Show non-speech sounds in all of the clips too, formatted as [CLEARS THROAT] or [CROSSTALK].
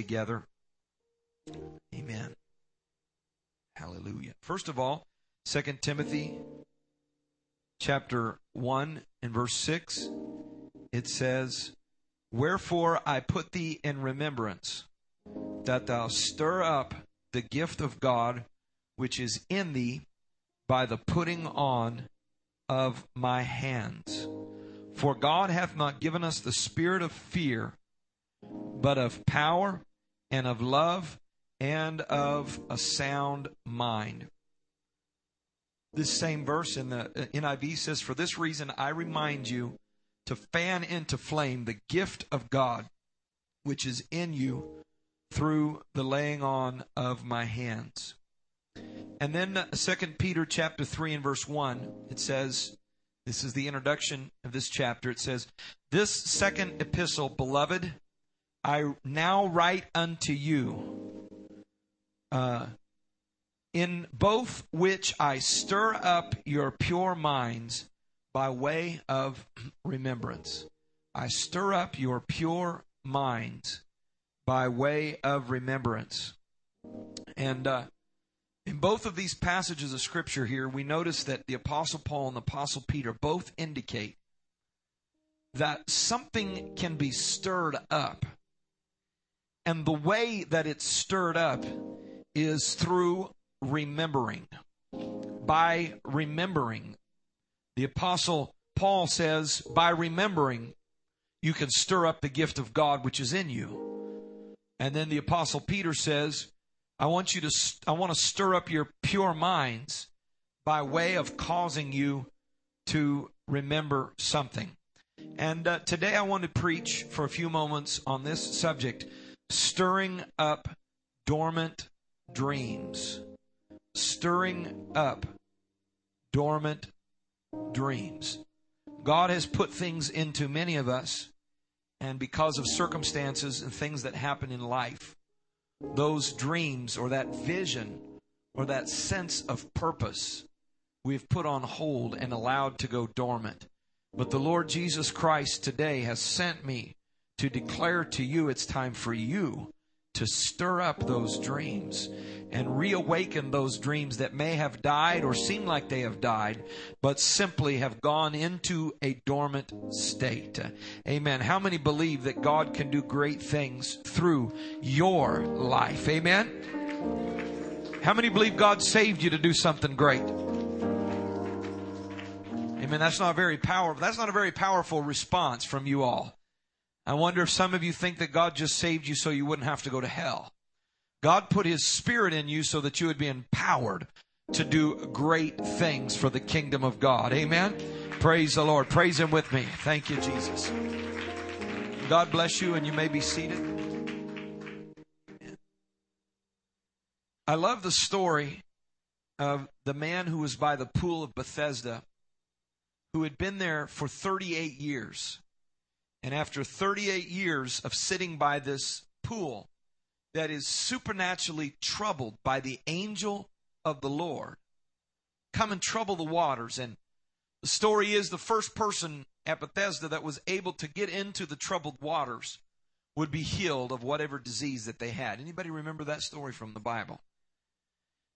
together. Amen. Hallelujah. First of all, 2 Timothy chapter 1 and verse 6, it says, Wherefore I put thee in remembrance that thou stir up the gift of God which is in thee by the putting on of my hands. For God hath not given us the spirit of fear, but of power and of love and of a sound mind. This same verse in the uh, NIV says, For this reason I remind you to fan into flame the gift of God which is in you through the laying on of my hands. And then uh, Second Peter chapter 3 and verse 1, it says, this is the introduction of this chapter. It says, This second epistle, beloved, I now write unto you, uh, in both which I stir up your pure minds by way of [CLEARS THROAT] remembrance. I stir up your pure minds by way of remembrance. And uh, in both of these passages of Scripture here, we notice that the Apostle Paul and the Apostle Peter both indicate that something can be stirred up. And the way that it's stirred up is through remembering. By remembering. The Apostle Paul says, by remembering, you can stir up the gift of God which is in you. And then the Apostle Peter says, I want you to, I want to stir up your pure minds by way of causing you to remember something. And uh, today I want to preach for a few moments on this subject stirring up dormant dreams. Stirring up dormant dreams. God has put things into many of us, and because of circumstances and things that happen in life, those dreams or that vision or that sense of purpose we've put on hold and allowed to go dormant. But the Lord Jesus Christ today has sent me to declare to you it's time for you to stir up those dreams and reawaken those dreams that may have died or seem like they have died, but simply have gone into a dormant state. Amen. How many believe that God can do great things through your life? Amen. How many believe God saved you to do something great? Amen. That's not very powerful. That's not a very powerful response from you all. I wonder if some of you think that God just saved you so you wouldn't have to go to hell. God put His Spirit in you so that you would be empowered to do great things for the kingdom of God. Amen. Praise the Lord. Praise Him with me. Thank you, Jesus. God bless you, and you may be seated. I love the story of the man who was by the pool of Bethesda, who had been there for 38 years. And after 38 years of sitting by this pool that is supernaturally troubled by the angel of the Lord, come and trouble the waters. And the story is the first person at Bethesda that was able to get into the troubled waters would be healed of whatever disease that they had. Anybody remember that story from the Bible?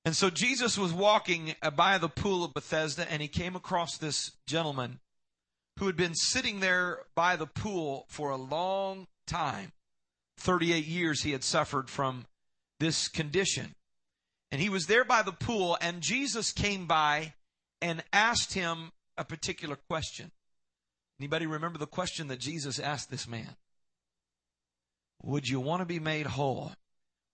And so Jesus was walking by the pool of Bethesda and he came across this gentleman who had been sitting there by the pool for a long time. 38 years he had suffered from this condition. And he was there by the pool, and Jesus came by and asked him a particular question. Anybody remember the question that Jesus asked this man? Would you want to be made whole?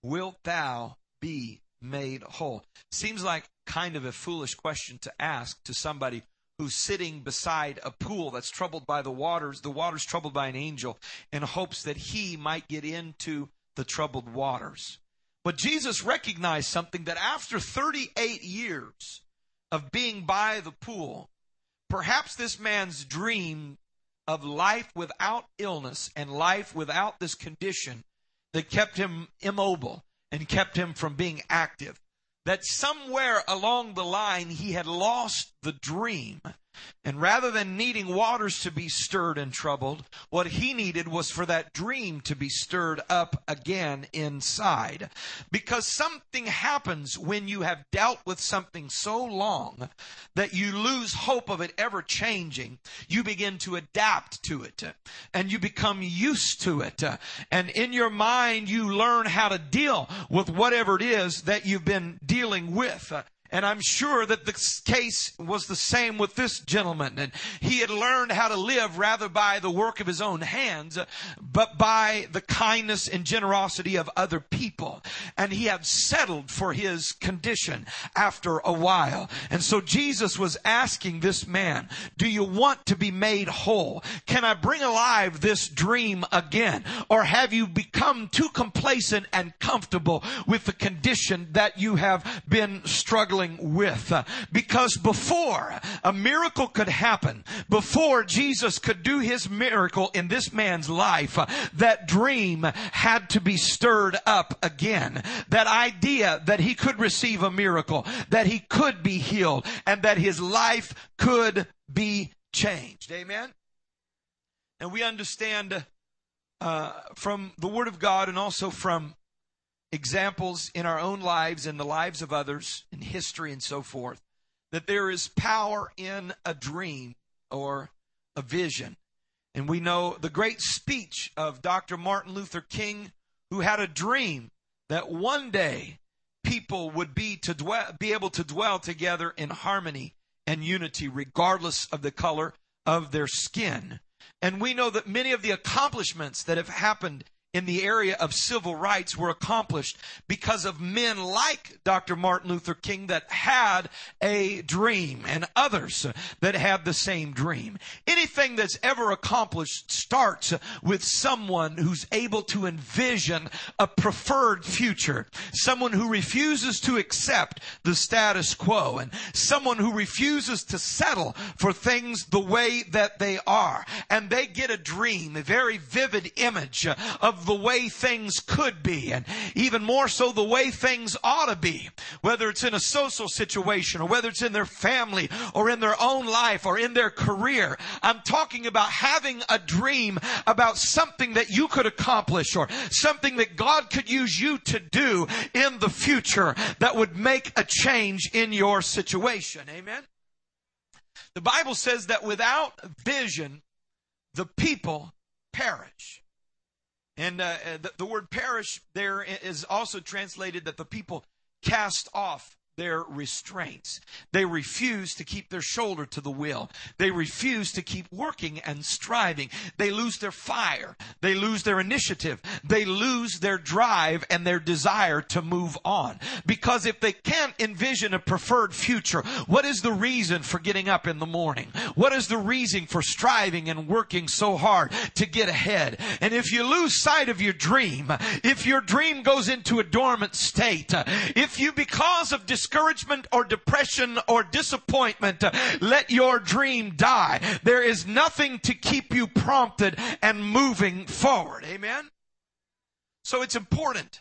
Wilt thou be made whole? Seems like kind of a foolish question to ask to somebody who's sitting beside a pool that's troubled by the waters, the water's troubled by an angel, in hopes that he might get into the troubled waters. But Jesus recognized something that after 38 years of being by the pool, perhaps this man's dream of life without illness and life without this condition that kept him immobile and kept him from being active that somewhere along the line he had lost the dream And rather than needing waters to be stirred and troubled, what he needed was for that dream to be stirred up again inside. Because something happens when you have dealt with something so long that you lose hope of it ever changing. You begin to adapt to it and you become used to it. And in your mind, you learn how to deal with whatever it is that you've been dealing with. And I'm sure that the case was the same with this gentleman. And he had learned how to live rather by the work of his own hands, but by the kindness and generosity of other people. And he had settled for his condition after a while. And so Jesus was asking this man, do you want to be made whole? Can I bring alive this dream again? Or have you become too complacent and comfortable with the condition that you have been struggling dealing with. Because before a miracle could happen, before Jesus could do his miracle in this man's life, that dream had to be stirred up again. That idea that he could receive a miracle, that he could be healed, and that his life could be changed. Amen? And we understand uh, from the Word of God and also from examples in our own lives and the lives of others, in history and so forth, that there is power in a dream or a vision. And we know the great speech of Dr. Martin Luther King, who had a dream that one day people would be to dwell, be able to dwell together in harmony and unity, regardless of the color of their skin. And we know that many of the accomplishments that have happened in the area of civil rights were accomplished because of men like Dr. Martin Luther King that had a dream and others that had the same dream. Anything that's ever accomplished starts with someone who's able to envision a preferred future. Someone who refuses to accept the status quo and someone who refuses to settle for things the way that they are. And they get a dream, a very vivid image of the way things could be and even more so the way things ought to be. Whether it's in a social situation or whether it's in their family or in their own life or in their career. I'm talking about having a dream about something that you could accomplish or something that God could use you to do in the future that would make a change in your situation. Amen. The Bible says that without vision, the people perish. And uh, the, the word perish there is also translated that the people cast off their restraints. They refuse to keep their shoulder to the wheel. They refuse to keep working and striving. They lose their fire. They lose their initiative. They lose their drive and their desire to move on. Because if they can't envision a preferred future, what is the reason for getting up in the morning? What is the reason for striving and working so hard to get ahead? And if you lose sight of your dream, if your dream goes into a dormant state, if you, because of discouragement, discouragement or depression or disappointment, let your dream die. There is nothing to keep you prompted and moving forward. Amen? So it's important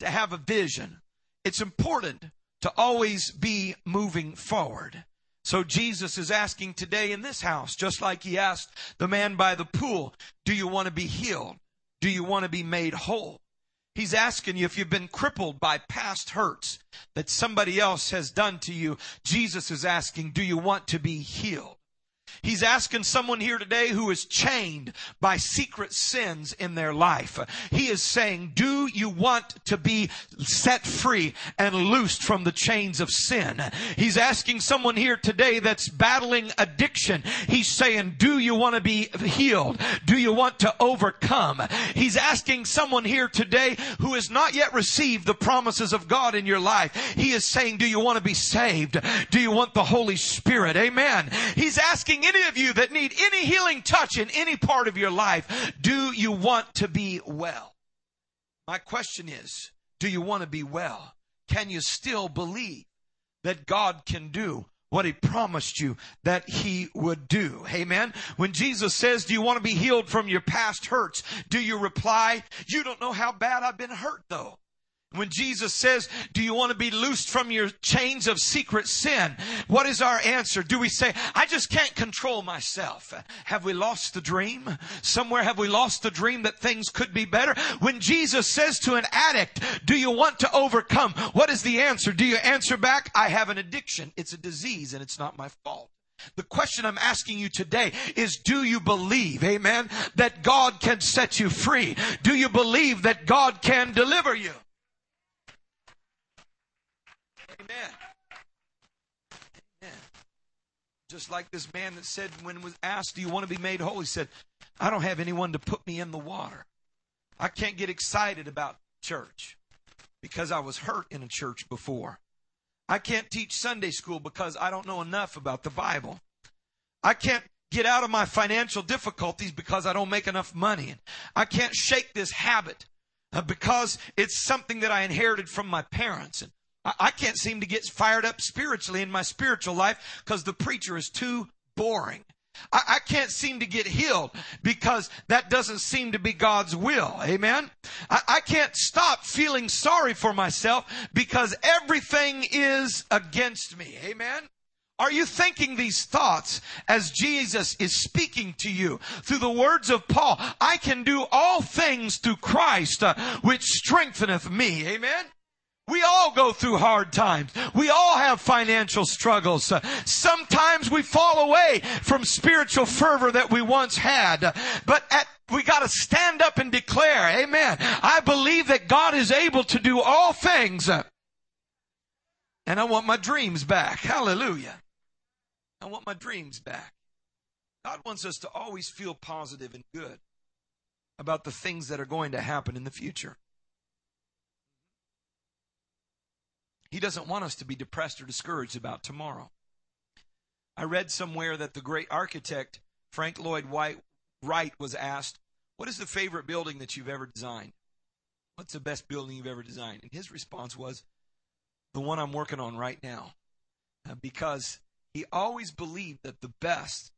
to have a vision. It's important to always be moving forward. So Jesus is asking today in this house, just like he asked the man by the pool, do you want to be healed? Do you want to be made whole? He's asking you if you've been crippled by past hurts that somebody else has done to you. Jesus is asking, do you want to be healed? He's asking someone here today who is chained by secret sins in their life. He is saying, do you want to be set free and loosed from the chains of sin? He's asking someone here today that's battling addiction. He's saying, do you want to be healed? Do you want to overcome? He's asking someone here today who has not yet received the promises of God in your life. He is saying, do you want to be saved? Do you want the Holy Spirit? Amen. He's asking any of you that need any healing touch in any part of your life, do you want to be well? My question is, do you want to be well? Can you still believe that God can do what he promised you that he would do. Amen. When Jesus says, do you want to be healed from your past hurts? Do you reply, you don't know how bad I've been hurt though. When Jesus says, do you want to be loosed from your chains of secret sin? What is our answer? Do we say, I just can't control myself? Have we lost the dream? Somewhere have we lost the dream that things could be better? When Jesus says to an addict, do you want to overcome? What is the answer? Do you answer back, I have an addiction. It's a disease and it's not my fault. The question I'm asking you today is do you believe, amen, that God can set you free? Do you believe that God can deliver you? Amen. Amen. Just like this man that said, when was asked, Do you want to be made whole? He said, I don't have anyone to put me in the water. I can't get excited about church because I was hurt in a church before. I can't teach Sunday school because I don't know enough about the Bible. I can't get out of my financial difficulties because I don't make enough money. I can't shake this habit uh, because it's something that I inherited from my parents. And I can't seem to get fired up spiritually in my spiritual life because the preacher is too boring. I, can't seem to get healed because that doesn't seem to be God's will. Amen. I, I can't stop feeling sorry for myself because everything is against me. Amen. Are you thinking these thoughts as Jesus is speaking to you through the words of Paul? I can do all things through Christ, uh, which strengtheneth me. Amen. We all go through hard times. We all have financial struggles. Sometimes we fall away from spiritual fervor that we once had. But at, we gotta stand up and declare, amen. I believe that God is able to do all things. And I want my dreams back. Hallelujah. I want my dreams back. God wants us to always feel positive and good about the things that are going to happen in the future. He doesn't want us to be depressed or discouraged about tomorrow. I read somewhere that the great architect Frank Lloyd Wright was asked, What is the favorite building that you've ever designed? What's the best building you've ever designed? And his response was, The one I'm working on right now. Uh, because he always believed that the best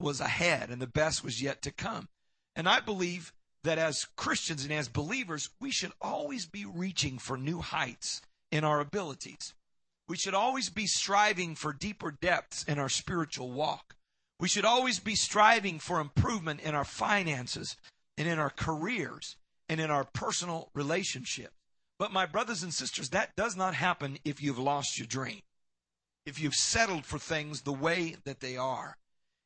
was ahead and the best was yet to come. And I believe that as Christians and as believers, we should always be reaching for new heights in our abilities. We should always be striving for deeper depths in our spiritual walk. We should always be striving for improvement in our finances and in our careers and in our personal relationships. But my brothers and sisters, that does not happen if you've lost your dream. If you've settled for things the way that they are.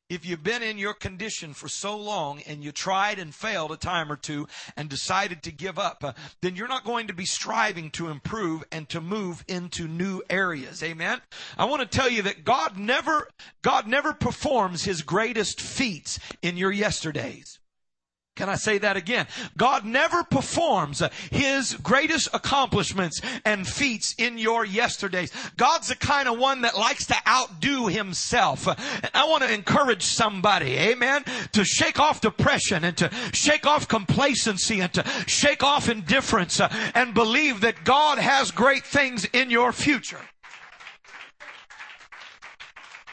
If you've been in your condition for so long and you tried and failed a time or two and decided to give up, uh, then you're not going to be striving to improve and to move into new areas. Amen. I want to tell you that God never, God never performs his greatest feats in your yesterdays. Can I say that again? God never performs His greatest accomplishments and feats in your yesterdays. God's the kind of one that likes to outdo Himself. I want to encourage somebody, amen, to shake off depression and to shake off complacency and to shake off indifference and believe that God has great things in your future.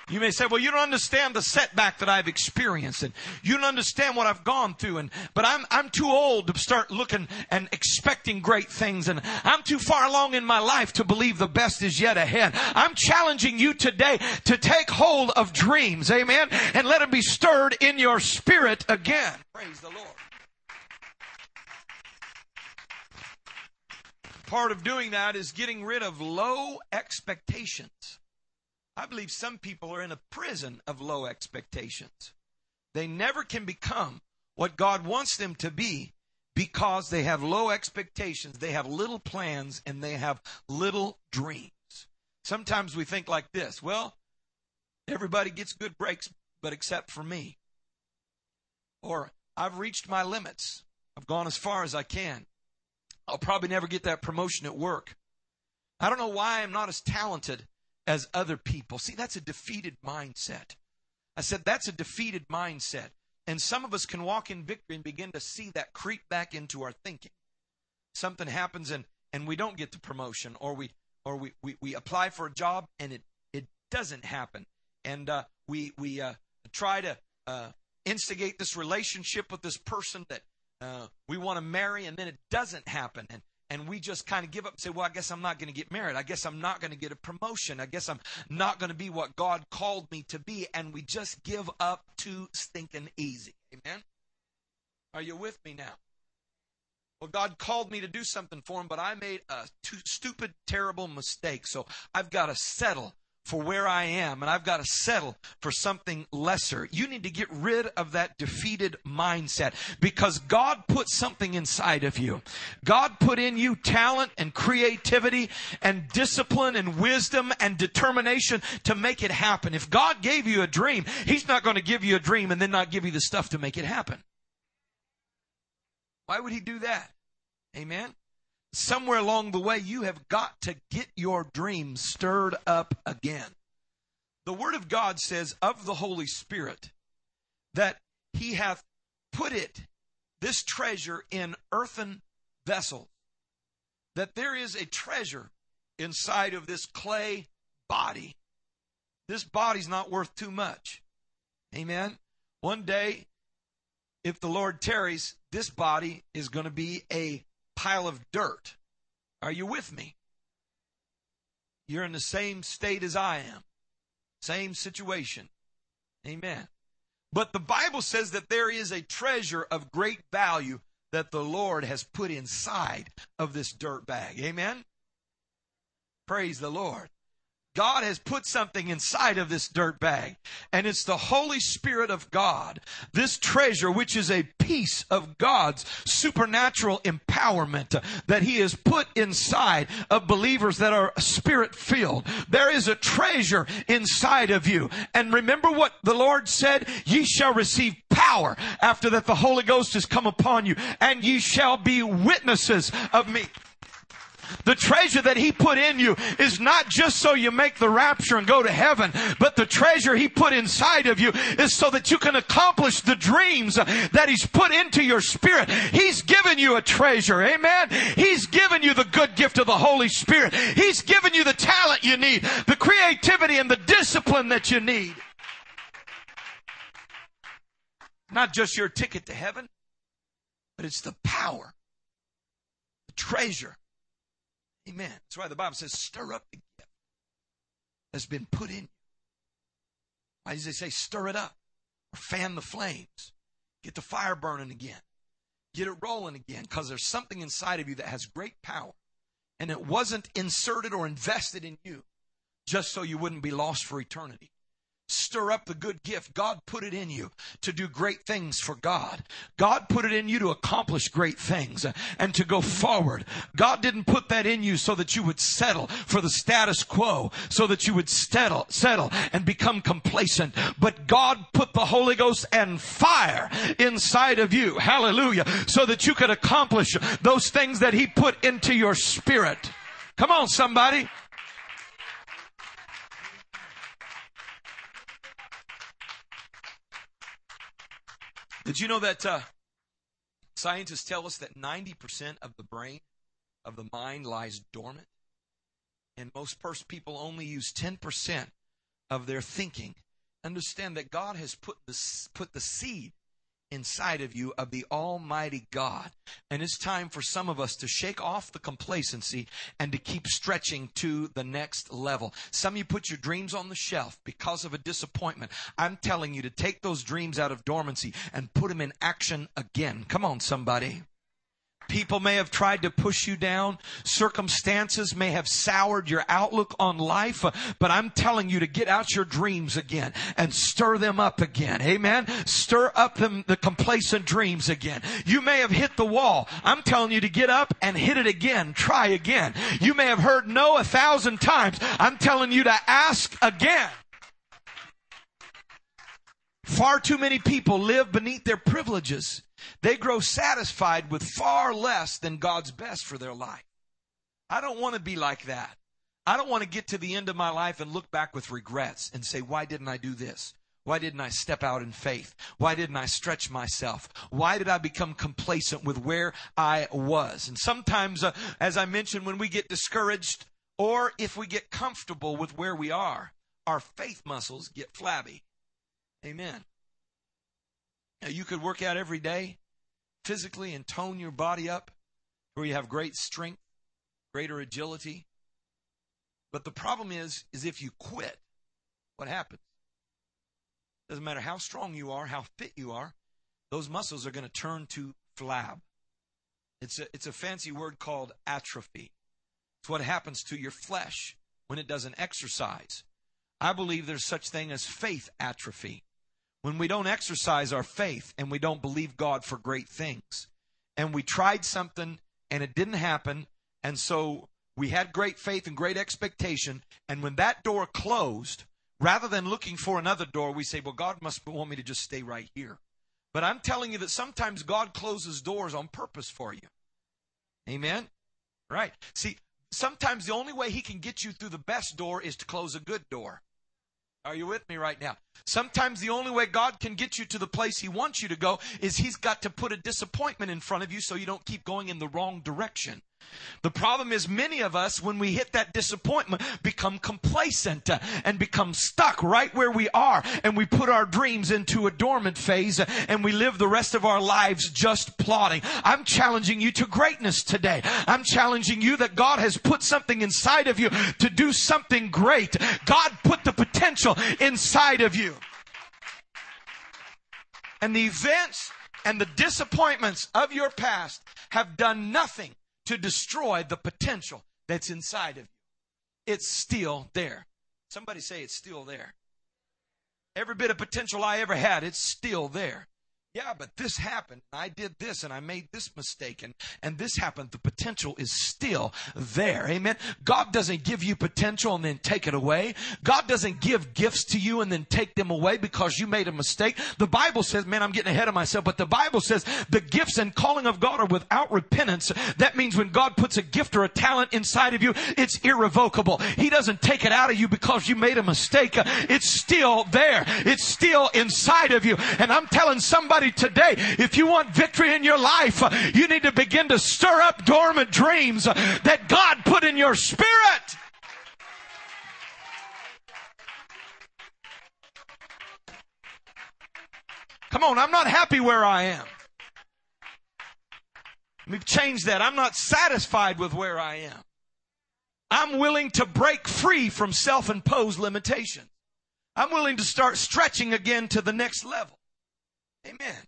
You may say, well, you don't understand the setback that I've experienced and you don't understand what I've gone through. And, but I'm, I'm too old to start looking and expecting great things. And I'm too far along in my life to believe the best is yet ahead. I'm challenging you today to take hold of dreams. Amen. And let them be stirred in your spirit again. Praise the Lord. Part of doing that is getting rid of low expectations. I believe some people are in a prison of low expectations. They never can become what God wants them to be because they have low expectations, they have little plans, and they have little dreams. Sometimes we think like this well, everybody gets good breaks, but except for me. Or I've reached my limits, I've gone as far as I can. I'll probably never get that promotion at work. I don't know why I'm not as talented as other people. See, that's a defeated mindset. I said that's a defeated mindset. And some of us can walk in victory and begin to see that creep back into our thinking. Something happens and, and we don't get the promotion or we or we, we, we apply for a job and it, it doesn't happen. And uh, we we uh, try to uh, instigate this relationship with this person that uh, we want to marry and then it doesn't happen. And and we just kind of give up and say, well, I guess I'm not going to get married. I guess I'm not going to get a promotion. I guess I'm not going to be what God called me to be. And we just give up too stinking easy. Amen. Are you with me now? Well, God called me to do something for him, but I made a stupid, terrible mistake. So I've got to settle for where I am and I've got to settle for something lesser. You need to get rid of that defeated mindset because God put something inside of you. God put in you talent and creativity and discipline and wisdom and determination to make it happen. If God gave you a dream, He's not going to give you a dream and then not give you the stuff to make it happen. Why would He do that? Amen somewhere along the way, you have got to get your dreams stirred up again. The Word of God says of the Holy Spirit that He hath put it, this treasure, in earthen vessels. That there is a treasure inside of this clay body. This body's not worth too much. Amen. One day, if the Lord tarries, this body is going to be a pile of dirt. Are you with me? You're in the same state as I am. Same situation. Amen. But the Bible says that there is a treasure of great value that the Lord has put inside of this dirt bag. Amen. Praise the Lord. God has put something inside of this dirt bag, and it's the Holy Spirit of God. This treasure, which is a piece of God's supernatural empowerment that He has put inside of believers that are spirit filled. There is a treasure inside of you. And remember what the Lord said? Ye shall receive power after that the Holy Ghost has come upon you, and ye shall be witnesses of me. The treasure that He put in you is not just so you make the rapture and go to heaven, but the treasure He put inside of you is so that you can accomplish the dreams that He's put into your spirit. He's given you a treasure. Amen. He's given you the good gift of the Holy Spirit. He's given you the talent you need, the creativity and the discipline that you need. Not just your ticket to heaven, but it's the power, the treasure Amen. That's why the Bible says, stir up the gift that's been put in you. Why does it say stir it up? Or fan the flames. Get the fire burning again. Get it rolling again. Because there's something inside of you that has great power. And it wasn't inserted or invested in you just so you wouldn't be lost for eternity stir up the good gift. God put it in you to do great things for God. God put it in you to accomplish great things and to go forward. God didn't put that in you so that you would settle for the status quo, so that you would settle, settle and become complacent. But God put the Holy Ghost and fire inside of you. Hallelujah. So that you could accomplish those things that He put into your spirit. Come on, somebody. Did you know that uh, scientists tell us that 90% of the brain, of the mind, lies dormant? And most people only use 10% of their thinking. Understand that God has put the, put the seed inside of you of the Almighty God. And it's time for some of us to shake off the complacency and to keep stretching to the next level. Some of you put your dreams on the shelf because of a disappointment. I'm telling you to take those dreams out of dormancy and put them in action again. Come on, somebody. People may have tried to push you down. Circumstances may have soured your outlook on life, but I'm telling you to get out your dreams again and stir them up again. Amen. Stir up them, the complacent dreams again. You may have hit the wall. I'm telling you to get up and hit it again. Try again. You may have heard no a thousand times. I'm telling you to ask again. Far too many people live beneath their privileges they grow satisfied with far less than God's best for their life. I don't want to be like that. I don't want to get to the end of my life and look back with regrets and say, why didn't I do this? Why didn't I step out in faith? Why didn't I stretch myself? Why did I become complacent with where I was? And sometimes, uh, as I mentioned, when we get discouraged or if we get comfortable with where we are, our faith muscles get flabby. Amen. Now, you could work out every day physically and tone your body up where you have great strength, greater agility. But the problem is, is if you quit, what happens? Doesn't matter how strong you are, how fit you are, those muscles are going to turn to flab. It's a, it's a fancy word called atrophy. It's what happens to your flesh when it doesn't exercise. I believe there's such thing as faith atrophy. When we don't exercise our faith and we don't believe God for great things, and we tried something and it didn't happen, and so we had great faith and great expectation, and when that door closed, rather than looking for another door, we say, Well, God must want me to just stay right here. But I'm telling you that sometimes God closes doors on purpose for you. Amen? Right. See, sometimes the only way He can get you through the best door is to close a good door. Are you with me right now? Sometimes the only way God can get you to the place He wants you to go is He's got to put a disappointment in front of you so you don't keep going in the wrong direction. The problem is many of us, when we hit that disappointment, become complacent and become stuck right where we are and we put our dreams into a dormant phase and we live the rest of our lives just plotting. I'm challenging you to greatness today. I'm challenging you that God has put something inside of you to do something great. God put the potential inside of you. And the events and the disappointments of your past have done nothing to destroy the potential that's inside of you. It's still there. Somebody say it's still there. Every bit of potential I ever had, it's still there yeah, but this happened. I did this and I made this mistake and, and this happened. The potential is still there. Amen. God doesn't give you potential and then take it away. God doesn't give gifts to you and then take them away because you made a mistake. The Bible says, man, I'm getting ahead of myself, but the Bible says the gifts and calling of God are without repentance. That means when God puts a gift or a talent inside of you, it's irrevocable. He doesn't take it out of you because you made a mistake. It's still there. It's still inside of you. And I'm telling somebody today, if you want victory in your life, you need to begin to stir up dormant dreams that God put in your spirit. Come on, I'm not happy where I am. Let me change that. I'm not satisfied with where I am. I'm willing to break free from self imposed limitations. I'm willing to start stretching again to the next level. Amen.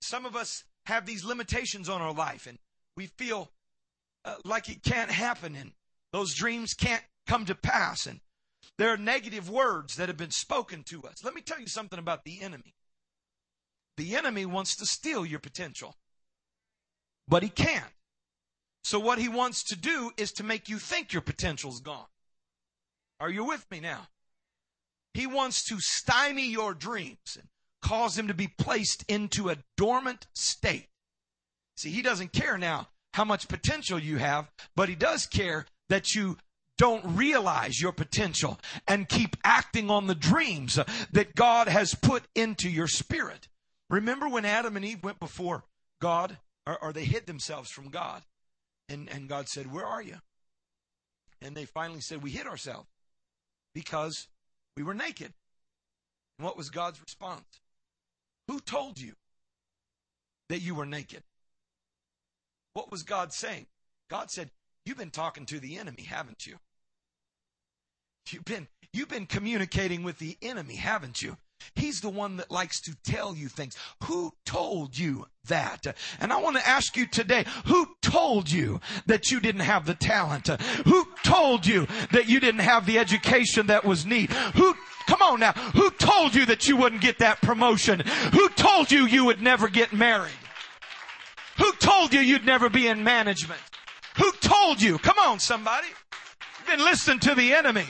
Some of us have these limitations on our life and we feel uh, like it can't happen and those dreams can't come to pass and there are negative words that have been spoken to us. Let me tell you something about the enemy. The enemy wants to steal your potential, but he can't. So what he wants to do is to make you think your potential's gone. Are you with me now? He wants to stymie your dreams and cause them to be placed into a dormant state. See, he doesn't care now how much potential you have, but he does care that you don't realize your potential and keep acting on the dreams that God has put into your spirit. Remember when Adam and Eve went before God, or, or they hid themselves from God, and, and God said, Where are you? And they finally said, We hid ourselves because we were naked. And what was God's response? Who told you that you were naked? What was God saying? God said, You've been talking to the enemy, haven't you? You've been, you've been communicating with the enemy, haven't you? He's the one that likes to tell you things. Who told you that? And I want to ask you today, who told you that you didn't have the talent? Who told you that you didn't have the education that was needed? Who Come on now. Who told you that you wouldn't get that promotion? Who told you you would never get married? Who told you you'd never be in management? Who told you? Come on, somebody. You've been listening to the enemy.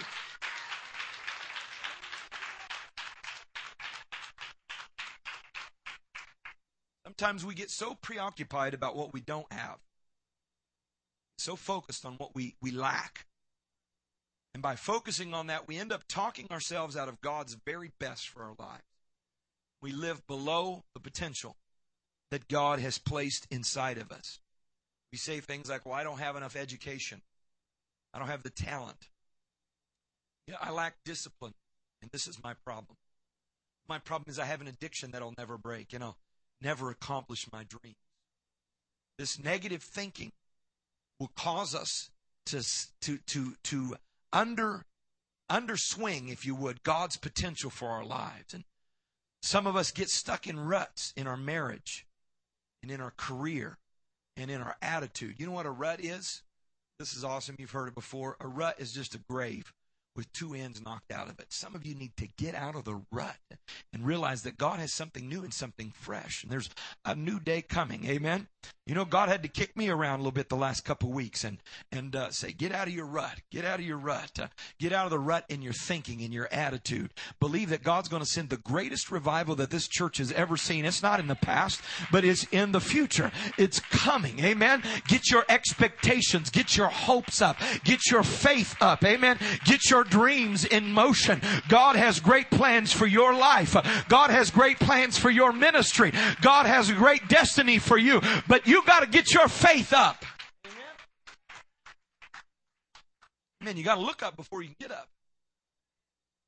Sometimes we get so preoccupied about what we don't have, so focused on what we, we lack, and by focusing on that, we end up talking ourselves out of God's very best for our lives. We live below the potential that God has placed inside of us. We say things like, well, I don't have enough education. I don't have the talent. Know, I lack discipline. And this is my problem. My problem is I have an addiction that'll never break You I'll never accomplish my dreams. this negative thinking will cause us to to to to under underswing, if you would, God's potential for our lives. And some of us get stuck in ruts in our marriage and in our career and in our attitude. You know what a rut is? This is awesome. You've heard it before. A rut is just a grave with two ends knocked out of it. Some of you need to get out of the rut and realize that God has something new and something fresh. And there's a new day coming. Amen. You know, God had to kick me around a little bit the last couple of weeks and and uh, say, get out of your rut, get out of your rut, uh, get out of the rut in your thinking, in your attitude. Believe that God's going to send the greatest revival that this church has ever seen. It's not in the past, but it's in the future. It's coming. Amen. Get your expectations, get your hopes up, get your faith up. Amen. Get your dreams in motion. God has great plans for your life. God has great plans for your ministry. God has a great destiny for you. But you got to get your faith up. Man, you got to look up before you can get up.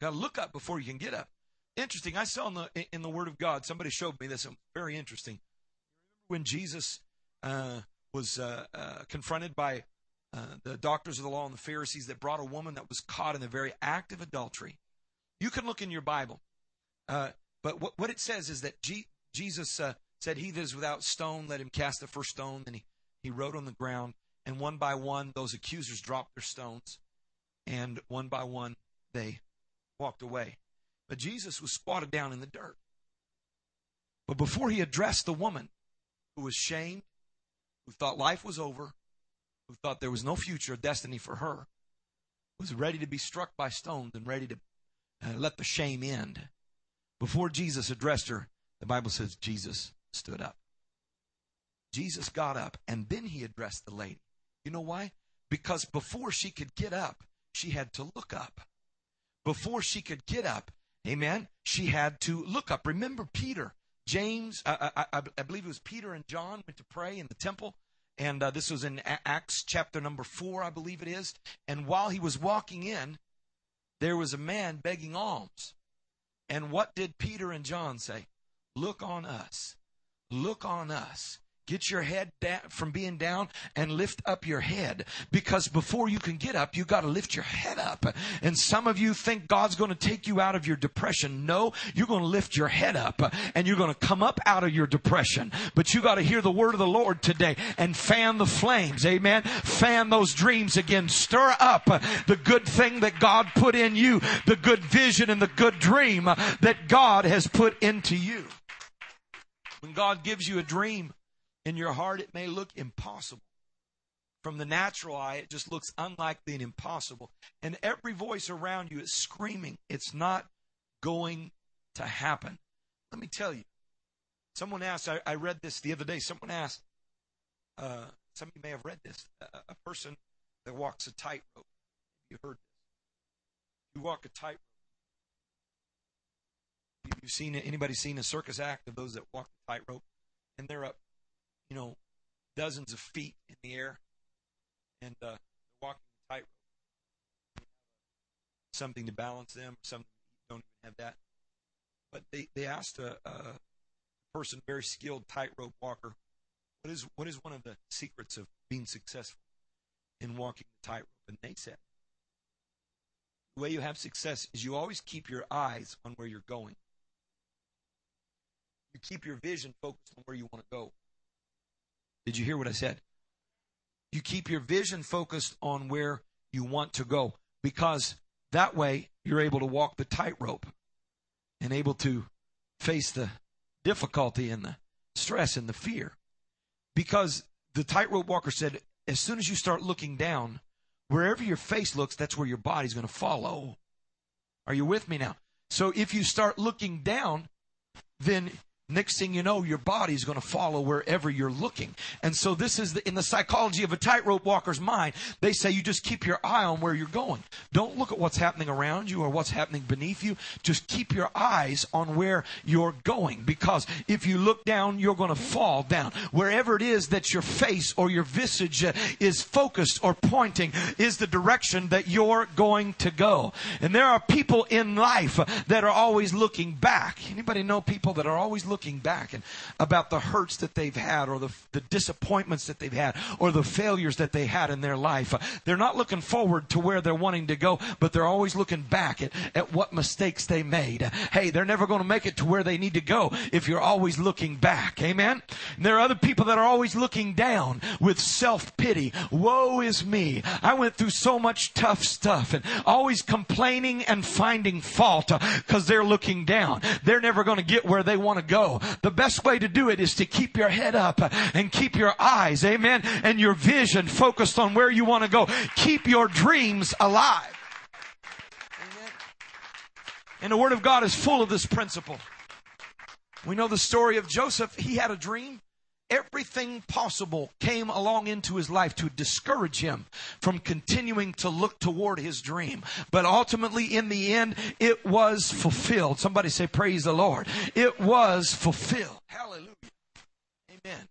Got to look up before you can get up. Interesting. I saw in the in the Word of God. Somebody showed me this. Very interesting. When Jesus uh, was uh, uh, confronted by uh, the doctors of the law and the Pharisees that brought a woman that was caught in the very act of adultery. You can look in your Bible, uh, but what, what it says is that G- Jesus uh, said, He that is without stone, let him cast the first stone. Then he, he wrote on the ground, and one by one, those accusers dropped their stones, and one by one, they walked away. But Jesus was squatted down in the dirt. But before he addressed the woman who was shamed, who thought life was over, who thought there was no future or destiny for her, was ready to be struck by stones and ready to uh, let the shame end. Before Jesus addressed her, the Bible says Jesus stood up. Jesus got up and then he addressed the lady. You know why? Because before she could get up, she had to look up. Before she could get up, amen, she had to look up. Remember Peter, James, I, I, I believe it was Peter and John went to pray in the temple. And uh, this was in Acts chapter number four, I believe it is. And while he was walking in, there was a man begging alms. And what did Peter and John say? Look on us. Look on us. Get your head from being down and lift up your head. Because before you can get up, you got to lift your head up. And some of you think God's going to take you out of your depression. No, you're going to lift your head up and you're going to come up out of your depression. But you got to hear the word of the Lord today and fan the flames. Amen. Fan those dreams again. Stir up the good thing that God put in you, the good vision and the good dream that God has put into you. When God gives you a dream in your heart, it may look impossible. From the natural eye, it just looks unlikely and impossible. And every voice around you is screaming, it's not going to happen. Let me tell you. Someone asked, I, I read this the other day. Someone asked, uh, some of you may have read this, a, a person that walks a tightrope. You heard this. You walk a tightrope. You've seen anybody seen a circus act of those that walk the tightrope, and they're up, you know, dozens of feet in the air, and uh, walking the tightrope. Something to balance them. Some don't even have that. But they they asked a, a person, very skilled tightrope walker, what is what is one of the secrets of being successful in walking the tightrope? And they said, the way you have success is you always keep your eyes on where you're going. You keep your vision focused on where you want to go. Did you hear what I said? You keep your vision focused on where you want to go because that way you're able to walk the tightrope and able to face the difficulty and the stress and the fear. Because the tightrope walker said, as soon as you start looking down, wherever your face looks, that's where your body's going to follow. Are you with me now? So if you start looking down, then Next thing you know, your body is going to follow wherever you're looking. And so this is the, in the psychology of a tightrope walker's mind. They say you just keep your eye on where you're going. Don't look at what's happening around you or what's happening beneath you. Just keep your eyes on where you're going. Because if you look down, you're going to fall down. Wherever it is that your face or your visage is focused or pointing is the direction that you're going to go. And there are people in life that are always looking back. Anybody know people that are always looking looking back and about the hurts that they've had or the, the disappointments that they've had or the failures that they had in their life. Uh, they're not looking forward to where they're wanting to go, but they're always looking back at, at what mistakes they made. Uh, hey, they're never going to make it to where they need to go if you're always looking back. Amen? And there are other people that are always looking down with self-pity. Woe is me. I went through so much tough stuff and always complaining and finding fault uh, because they're looking down. They're never going to get where they want to go. The best way to do it is to keep your head up and keep your eyes, amen, and your vision focused on where you want to go. Keep your dreams alive. Amen. And the Word of God is full of this principle. We know the story of Joseph. He had a dream everything possible came along into his life to discourage him from continuing to look toward his dream. But ultimately, in the end, it was fulfilled. Somebody say, Praise the Lord. It was fulfilled. Hallelujah. Amen.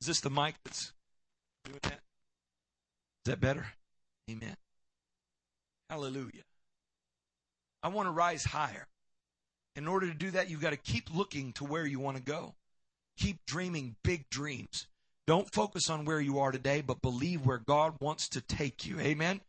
Is this the mic that's doing that? Is that better? Amen. Hallelujah. I want to rise higher. In order to do that, you've got to keep looking to where you want to go. Keep dreaming big dreams. Don't focus on where you are today, but believe where God wants to take you. Amen.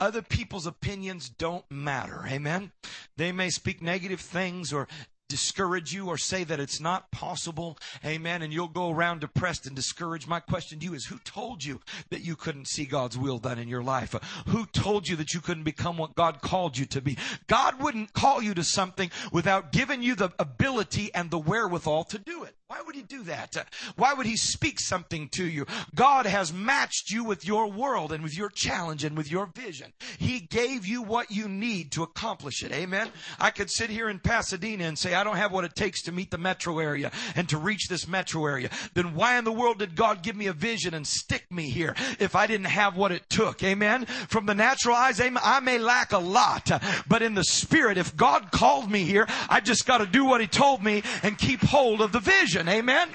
Other people's opinions don't matter. Amen. They may speak negative things or discourage you or say that it's not possible. Amen. And you'll go around depressed and discouraged. My question to you is who told you that you couldn't see God's will done in your life? Who told you that you couldn't become what God called you to be? God wouldn't call you to something without giving you the ability and the wherewithal to do it. Why would he do that? Why would he speak something to you? God has matched you with your world and with your challenge and with your vision. He gave you what you need to accomplish it. Amen. I could sit here in Pasadena and say, I don't have what it takes to meet the metro area and to reach this metro area. Then why in the world did God give me a vision and stick me here if I didn't have what it took? Amen. From the natural eyes, I may lack a lot, but in the spirit, if God called me here, I just got to do what he told me and keep hold of the vision vision. Amen.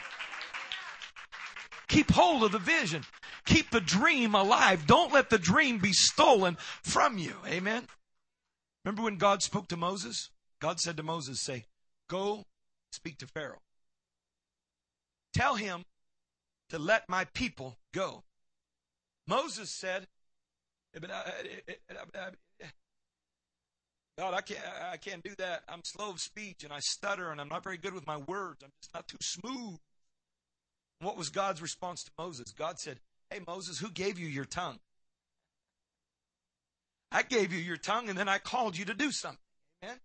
Keep hold of the vision. Keep the dream alive. Don't let the dream be stolen from you. Amen. Remember when God spoke to Moses? God said to Moses, say, go speak to Pharaoh. Tell him to let my people go. Moses said, God, I can't, I can't do that. I'm slow of speech and I stutter and I'm not very good with my words. I'm just not too smooth. what was God's response to Moses? God said, Hey, Moses, who gave you your tongue? I gave you your tongue and then I called you to do something. Amen.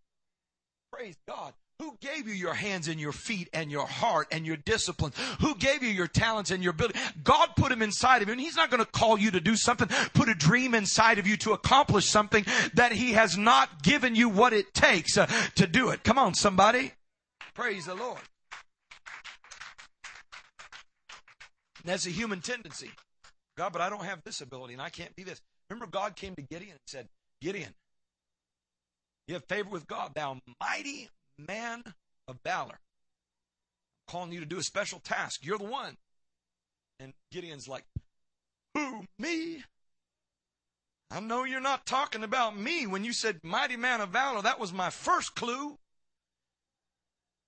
Praise God. Who gave you your hands and your feet and your heart and your discipline? Who gave you your talents and your ability? God put them inside of you and He's not going to call you to do something, put a dream inside of you to accomplish something that He has not given you what it takes uh, to do it. Come on, somebody. Praise the Lord. That's a human tendency. God, but I don't have this ability and I can't be this. Remember, God came to Gideon and said, Gideon, you have favor with God, thou mighty man of valor. I'm calling you to do a special task. You're the one. And Gideon's like, Who, me? I know you're not talking about me. When you said mighty man of valor, that was my first clue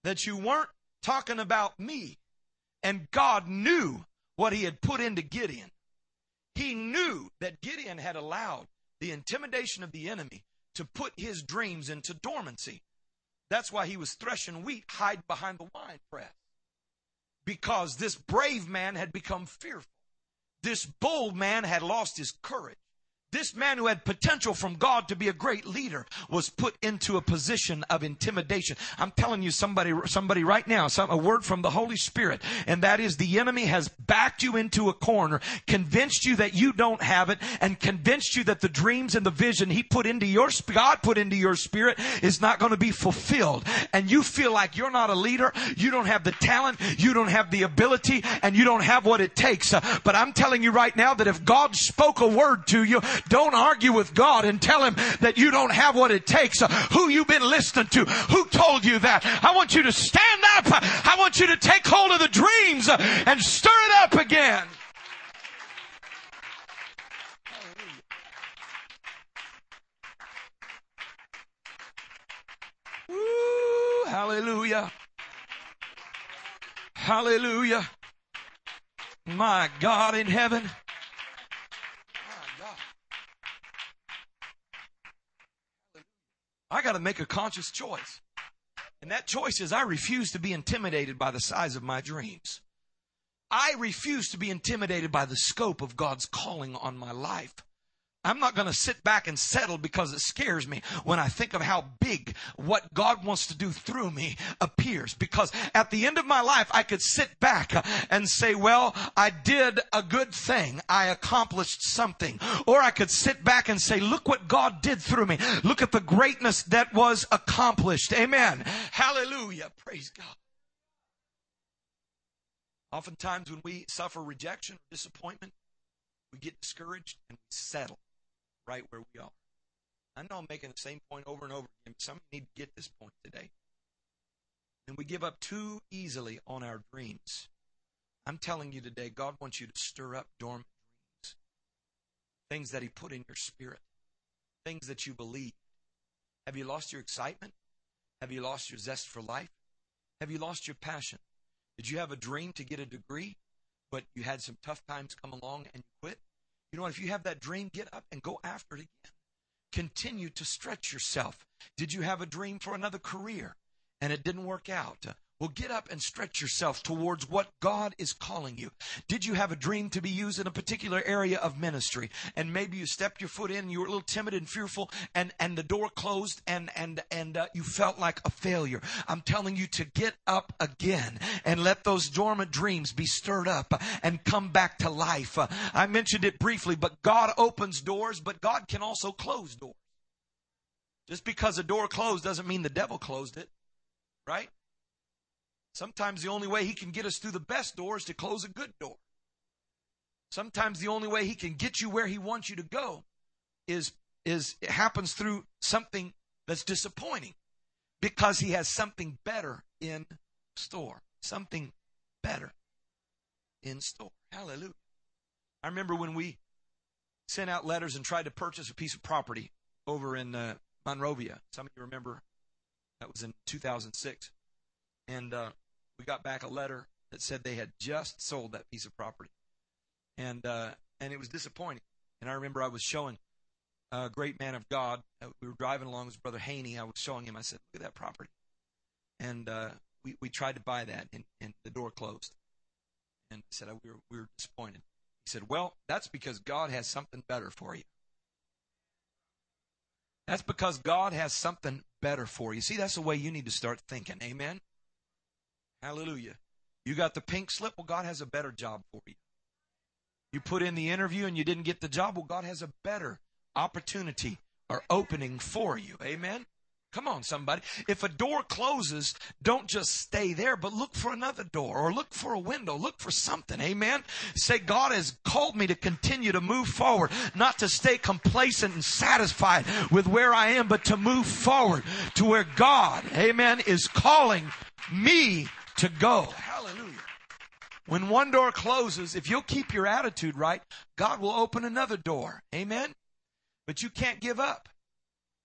that you weren't talking about me. And God knew what he had put into Gideon. He knew that Gideon had allowed the intimidation of the enemy to put his dreams into dormancy. That's why he was threshing wheat, hide behind the wine press. Because this brave man had become fearful. This bold man had lost his courage. This man who had potential from God to be a great leader was put into a position of intimidation. I'm telling you somebody, somebody right now, some, a word from the Holy Spirit, and that is the enemy has backed you into a corner, convinced you that you don't have it, and convinced you that the dreams and the vision he put into your, God put into your spirit is not going to be fulfilled. And you feel like you're not a leader, you don't have the talent, you don't have the ability, and you don't have what it takes. But I'm telling you right now that if God spoke a word to you, don't argue with God and tell him that you don't have what it takes. Who you been listening to? Who told you that? I want you to stand up. I want you to take hold of the dreams and stir it up again. Hallelujah. Hallelujah. My God in heaven. My God. I got to make a conscious choice. And that choice is I refuse to be intimidated by the size of my dreams. I refuse to be intimidated by the scope of God's calling on my life. I'm not going to sit back and settle because it scares me when I think of how big what God wants to do through me appears. Because at the end of my life, I could sit back and say, well, I did a good thing. I accomplished something. Or I could sit back and say, look what God did through me. Look at the greatness that was accomplished. Amen. Hallelujah. Praise God. Oftentimes when we suffer rejection disappointment, we get discouraged and we settle right where we are. I know I'm making the same point over and over again, but some of you need to get this point today. And we give up too easily on our dreams. I'm telling you today, God wants you to stir up dormant dreams. Things that He put in your spirit. Things that you believe. Have you lost your excitement? Have you lost your zest for life? Have you lost your passion? Did you have a dream to get a degree, but you had some tough times come along and you quit? You know, if you have that dream, get up and go after it again. Continue to stretch yourself. Did you have a dream for another career and it didn't work out? Well, get up and stretch yourself towards what God is calling you. Did you have a dream to be used in a particular area of ministry? And maybe you stepped your foot in, you were a little timid and fearful, and, and the door closed, and, and, and uh, you felt like a failure. I'm telling you to get up again and let those dormant dreams be stirred up and come back to life. Uh, I mentioned it briefly, but God opens doors, but God can also close doors. Just because a door closed doesn't mean the devil closed it, right? Sometimes the only way he can get us through the best door is to close a good door. Sometimes the only way he can get you where he wants you to go is is it happens through something that's disappointing because he has something better in store. Something better in store. Hallelujah. I remember when we sent out letters and tried to purchase a piece of property over in uh, Monrovia. Some of you remember that was in 2006. And uh, we got back a letter that said they had just sold that piece of property, and uh, and it was disappointing. And I remember I was showing a great man of God. Uh, we were driving along with Brother Haney. I was showing him. I said, "Look at that property," and uh, we we tried to buy that, and, and the door closed. And he said, "We were we were disappointed." He said, "Well, that's because God has something better for you." That's because God has something better for you. See, that's the way you need to start thinking. Amen. Hallelujah. You got the pink slip. Well, God has a better job for you. You put in the interview and you didn't get the job. Well, God has a better opportunity or opening for you. Amen. Come on, somebody. If a door closes, don't just stay there, but look for another door or look for a window. Look for something. Amen. Say, God has called me to continue to move forward, not to stay complacent and satisfied with where I am, but to move forward to where God, amen, is calling me to go. Hallelujah. When one door closes, if you'll keep your attitude right, God will open another door. Amen. But you can't give up.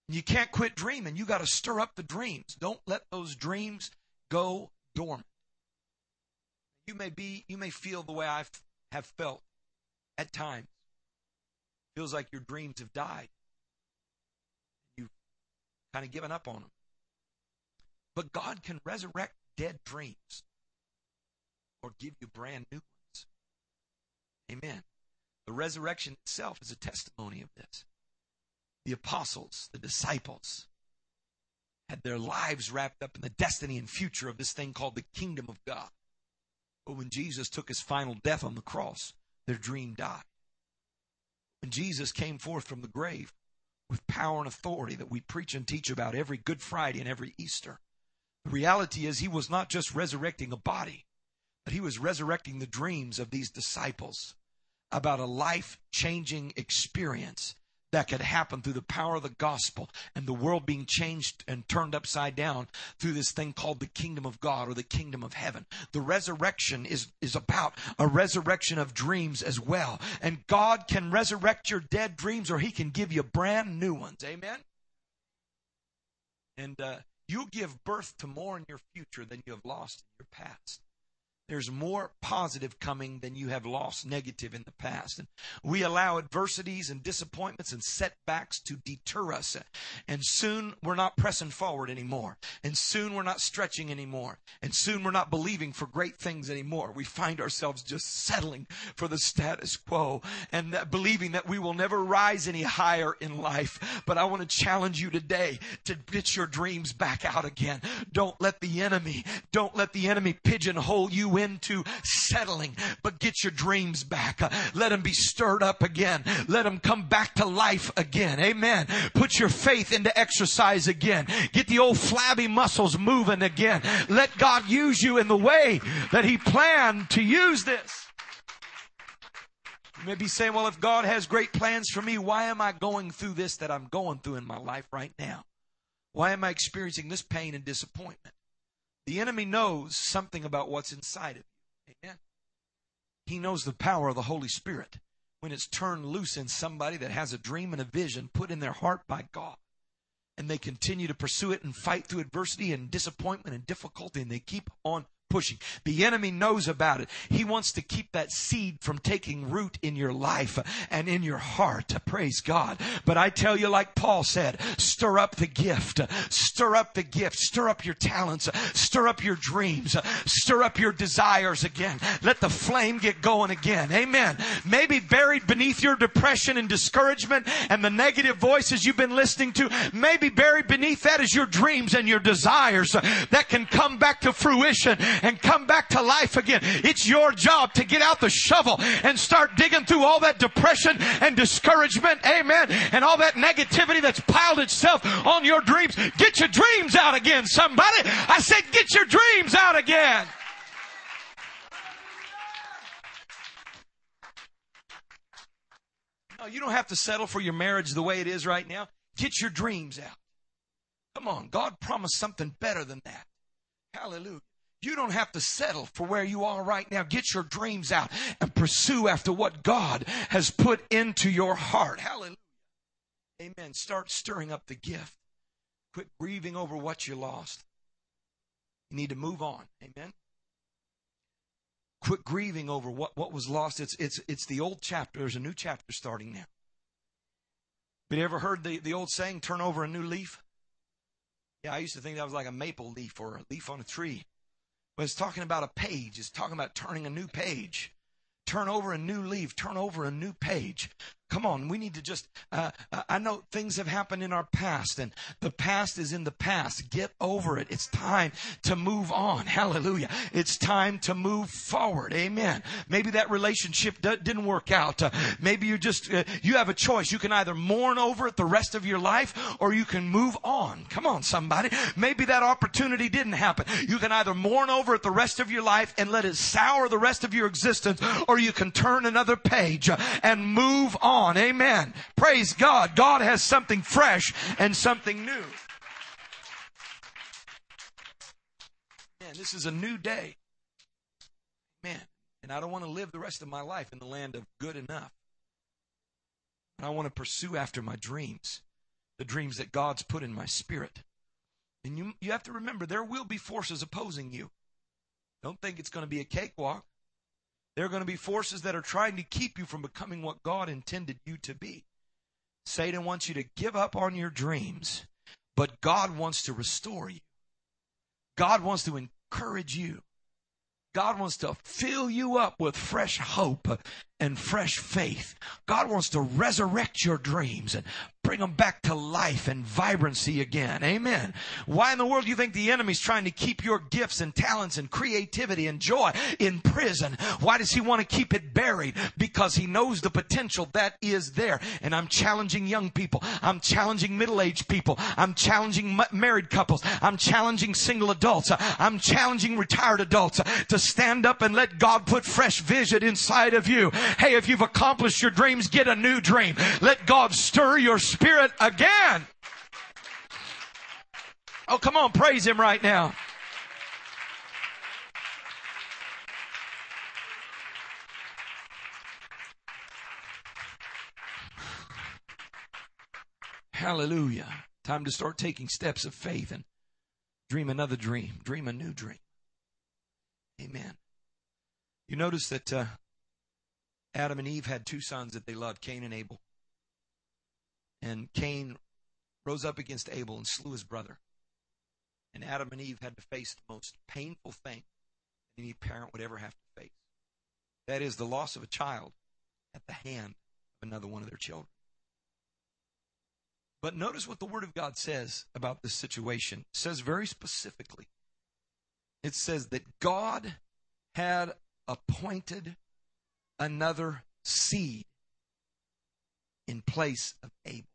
You can't quit dreaming. You got to stir up the dreams. Don't let those dreams go dormant. You may be, you may feel the way I have felt at times. Feels like your dreams have died. You've kind of given up on them. But God can resurrect dead dreams or give you brand new ones. Amen. The resurrection itself is a testimony of this. The apostles, the disciples, had their lives wrapped up in the destiny and future of this thing called the kingdom of God. But when Jesus took his final death on the cross, their dream died. When Jesus came forth from the grave with power and authority that we preach and teach about every Good Friday and every Easter, the reality is, he was not just resurrecting a body, but he was resurrecting the dreams of these disciples about a life changing experience that could happen through the power of the gospel and the world being changed and turned upside down through this thing called the kingdom of God or the kingdom of heaven. The resurrection is, is about a resurrection of dreams as well. And God can resurrect your dead dreams or he can give you brand new ones. Amen. And, uh, You'll give birth to more in your future than you have lost in your past. There's more positive coming than you have lost negative in the past. And we allow adversities and disappointments and setbacks to deter us. And soon we're not pressing forward anymore. And soon we're not stretching anymore. And soon we're not believing for great things anymore. We find ourselves just settling for the status quo and that believing that we will never rise any higher in life. But I want to challenge you today to get your dreams back out again. Don't let the enemy, don't let the enemy pigeonhole you into settling, but get your dreams back. Let them be stirred up again. Let them come back to life again. Amen. Put your faith into exercise again. Get the old flabby muscles moving again. Let God use you in the way that He planned to use this. You may be saying, well, if God has great plans for me, why am I going through this that I'm going through in my life right now? Why am I experiencing this pain and disappointment? The enemy knows something about what's inside of you. Amen. He knows the power of the Holy Spirit when it's turned loose in somebody that has a dream and a vision put in their heart by God. And they continue to pursue it and fight through adversity and disappointment and difficulty and they keep on pushing. The enemy knows about it. He wants to keep that seed from taking root in your life and in your heart. Praise God. But I tell you, like Paul said, stir up the gift, stir up the gift, stir up your talents, stir up your dreams, stir up your desires again. Let the flame get going again. Amen. Maybe buried beneath your depression and discouragement and the negative voices you've been listening to, maybe buried beneath that is your dreams and your desires that can come back to fruition and come back to life again. It's your job to get out the shovel and start digging through all that depression and discouragement, amen, and all that negativity that's piled itself on your dreams. Get your dreams out again, somebody. I said, get your dreams out again. No, you don't have to settle for your marriage the way it is right now. Get your dreams out. Come on, God promised something better than that. Hallelujah. You don't have to settle for where you are right now. Get your dreams out and pursue after what God has put into your heart. Hallelujah. Amen. Start stirring up the gift. Quit grieving over what you lost. You need to move on. Amen. Quit grieving over what, what was lost. It's, it's, it's the old chapter. There's a new chapter starting now. But you ever heard the, the old saying, turn over a new leaf? Yeah, I used to think that was like a maple leaf or a leaf on a tree. But it's talking about a page. It's talking about turning a new page. Turn over a new leaf. Turn over a new page. Come on, we need to just, uh, uh, I know things have happened in our past and the past is in the past. Get over it. It's time to move on. Hallelujah. It's time to move forward. Amen. Maybe that relationship d- didn't work out. Uh, maybe you just, uh, you have a choice. You can either mourn over it the rest of your life or you can move on. Come on, somebody. Maybe that opportunity didn't happen. You can either mourn over it the rest of your life and let it sour the rest of your existence or you can turn another page uh, and move on on. Amen. Praise God. God has something fresh and something new. Man, this is a new day. Man, and I don't want to live the rest of my life in the land of good enough. I want to pursue after my dreams, the dreams that God's put in my spirit. And you, you have to remember there will be forces opposing you. Don't think it's going to be a cakewalk. There are going to be forces that are trying to keep you from becoming what God intended you to be. Satan wants you to give up on your dreams, but God wants to restore you. God wants to encourage you. God wants to fill you up with fresh hope and fresh faith. God wants to resurrect your dreams and bring them back to life and vibrancy again. Amen. Why in the world do you think the enemy's trying to keep your gifts and talents and creativity and joy in prison? Why does he want to keep it buried? Because he knows the potential that is there. And I'm challenging young people. I'm challenging middle-aged people. I'm challenging married couples. I'm challenging single adults. I'm challenging retired adults to stand up and let God put fresh vision inside of you. Hey, if you've accomplished your dreams, get a new dream. Let God stir your spirit again. Oh, come on, praise Him right now. Hallelujah. Time to start taking steps of faith and dream another dream, dream a new dream. Amen. You notice that uh, Adam and Eve had two sons that they loved, Cain and Abel. And Cain rose up against Abel and slew his brother. And Adam and Eve had to face the most painful thing any parent would ever have to face. That is the loss of a child at the hand of another one of their children. But notice what the Word of God says about this situation. It says very specifically. It says that God had appointed another seed in place of Abel.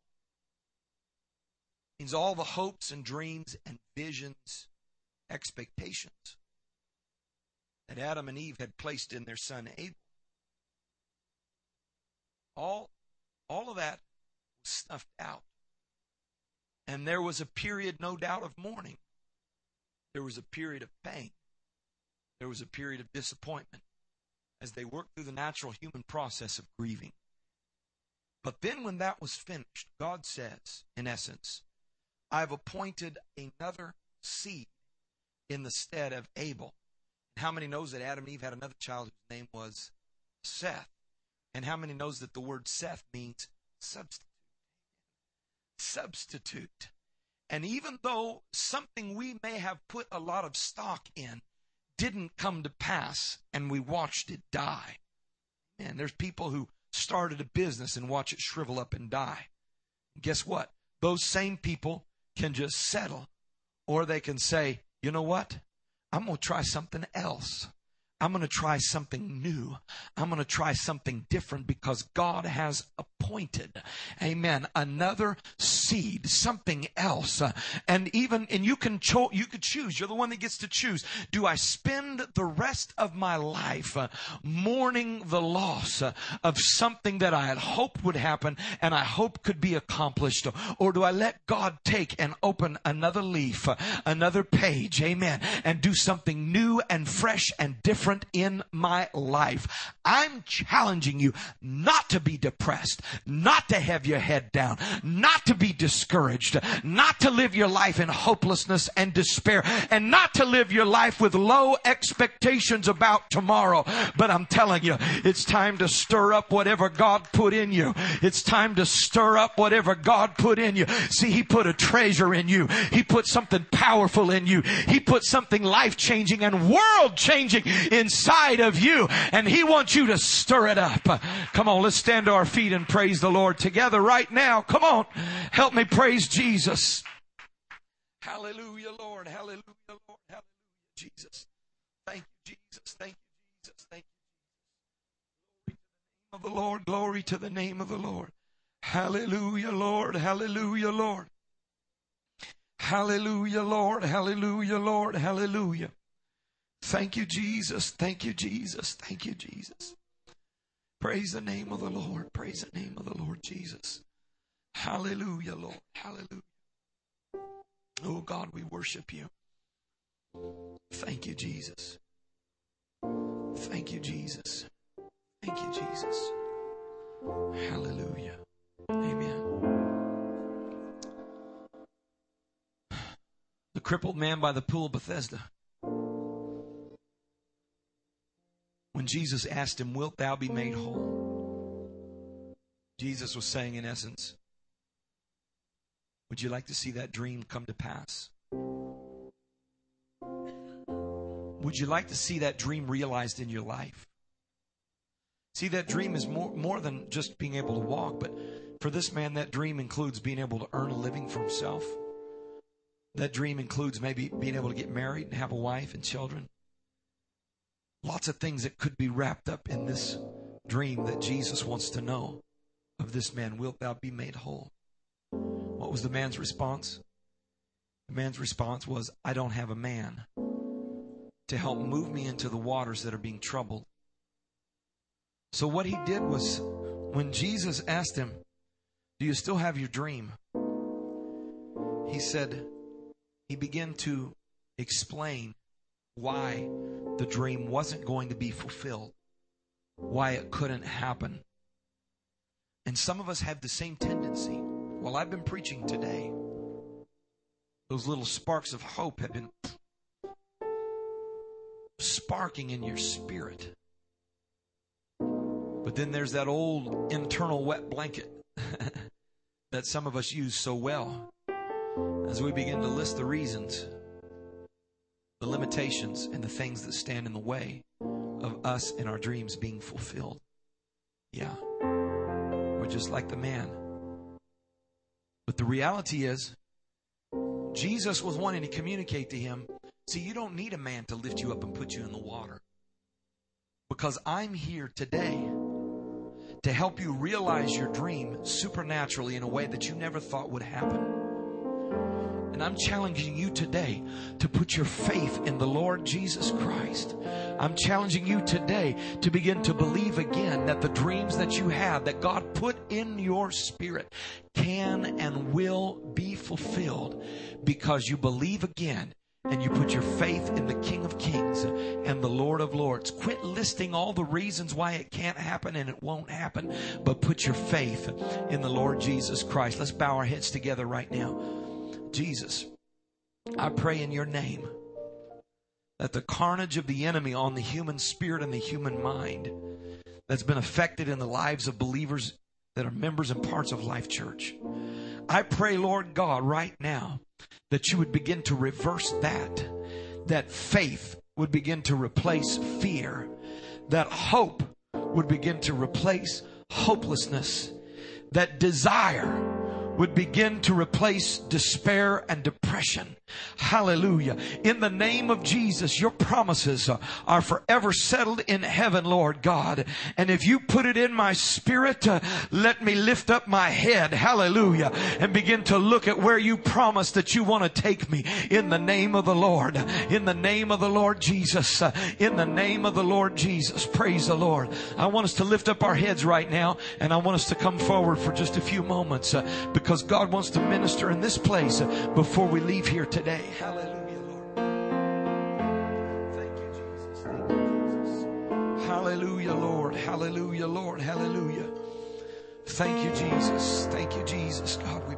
Means all the hopes and dreams and visions, expectations that Adam and Eve had placed in their son Abel. All, all of that was snuffed out. And there was a period, no doubt, of mourning. There was a period of pain. There was a period of disappointment as they worked through the natural human process of grieving. But then, when that was finished, God says, in essence, I've appointed another seed in the stead of Abel. And How many knows that Adam and Eve had another child whose name was Seth? And how many knows that the word Seth means substitute? Substitute. And even though something we may have put a lot of stock in didn't come to pass and we watched it die. And there's people who started a business and watch it shrivel up and die. Guess what? Those same people can just settle or they can say, you know what? I'm going to try something else. I'm going to try something new. I'm going to try something different because God has appointed, amen, another seed, something else. And even, and you can, cho- you could choose. You're the one that gets to choose. Do I spend the rest of my life uh, mourning the loss uh, of something that I had hoped would happen and I hope could be accomplished? Or do I let God take and open another leaf, uh, another page, amen, and do something new and fresh and different different in my life. I'm challenging you not to be depressed, not to have your head down, not to be discouraged, not to live your life in hopelessness and despair, and not to live your life with low expectations about tomorrow. But I'm telling you, it's time to stir up whatever God put in you. It's time to stir up whatever God put in you. See, He put a treasure in you. He put something powerful in you. He put something life changing and world changing inside of you and He wants you to stir it up. Come on, let's stand to our feet and praise the Lord together right now. Come on, help me praise Jesus. Hallelujah, Lord. Hallelujah, Lord. Hallelujah, Jesus. Thank you, Jesus. Thank you, Jesus. Thank you. Glory to the name of the Lord. Glory to the name of the Lord. Hallelujah, Lord. Hallelujah, Lord. Hallelujah, Lord. Hallelujah, Lord. Hallelujah. Thank you, Jesus. Thank you, Jesus. Thank you, Jesus. Praise the name of the Lord. Praise the name of the Lord Jesus. Hallelujah, Lord. Hallelujah. Oh God, we worship you. Thank you, Jesus. Thank you, Jesus. Thank you, Jesus. Hallelujah. Amen. The crippled man by the pool of Bethesda. When Jesus asked him, Wilt thou be made whole? Jesus was saying, in essence, Would you like to see that dream come to pass? Would you like to see that dream realized in your life? See, that dream is more, more than just being able to walk, but for this man, that dream includes being able to earn a living for himself. That dream includes maybe being able to get married and have a wife and children. Lots of things that could be wrapped up in this dream that Jesus wants to know of this man. Wilt thou be made whole? What was the man's response? The man's response was, I don't have a man to help move me into the waters that are being troubled. So what he did was, when Jesus asked him, Do you still have your dream? He said, He began to explain why the dream wasn't going to be fulfilled, why it couldn't happen. And some of us have the same tendency. While I've been preaching today, those little sparks of hope have been sparking in your spirit. But then there's that old internal wet blanket [LAUGHS] that some of us use so well. As we begin to list the reasons, the limitations, and the things that stand in the way of us and our dreams being fulfilled. Yeah. We're just like the man. But the reality is, Jesus was wanting to communicate to him see, you don't need a man to lift you up and put you in the water. Because I'm here today to help you realize your dream supernaturally in a way that you never thought would happen. And I'm challenging you today to put your faith in the Lord Jesus Christ. I'm challenging you today to begin to believe again that the dreams that you have, that God put in your spirit, can and will be fulfilled because you believe again and you put your faith in the King of Kings and the Lord of Lords. Quit listing all the reasons why it can't happen and it won't happen, but put your faith in the Lord Jesus Christ. Let's bow our heads together right now. Jesus, I pray in your name that the carnage of the enemy on the human spirit and the human mind that's been affected in the lives of believers that are members and parts of Life Church. I pray, Lord God, right now that you would begin to reverse that, that faith would begin to replace fear, that hope would begin to replace hopelessness, that desire would begin to replace despair and depression. Hallelujah. In the name of Jesus, your promises are forever settled in heaven, Lord God. And if you put it in my spirit, uh, let me lift up my head. Hallelujah. And begin to look at where you promised that you want to take me in the name of the Lord. In the name of the Lord Jesus. Uh, in the name of the Lord Jesus. Praise the Lord. I want us to lift up our heads right now and I want us to come forward for just a few moments uh, because God wants to minister in this place before we leave here today. Hallelujah, Lord. Thank you, Jesus. Thank you, Jesus. Hallelujah, Lord. Hallelujah, Lord. Hallelujah. Thank you, Jesus. Thank you, Jesus. God, we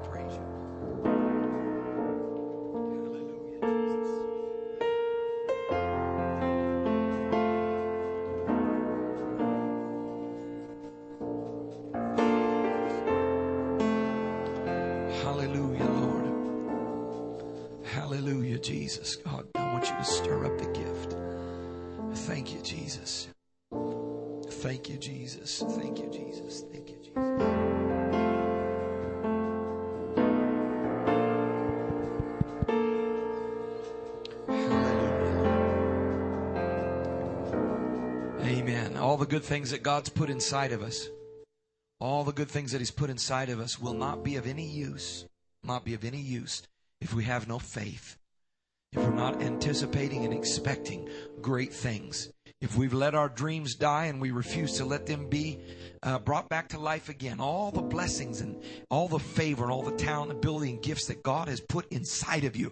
good things that God's put inside of us, all the good things that He's put inside of us will not be of any use, not be of any use if we have no faith, if we're not anticipating and expecting great things, if we've let our dreams die and we refuse to let them be uh, brought back to life again, all the blessings and all the favor and all the talent, ability, and gifts that God has put inside of you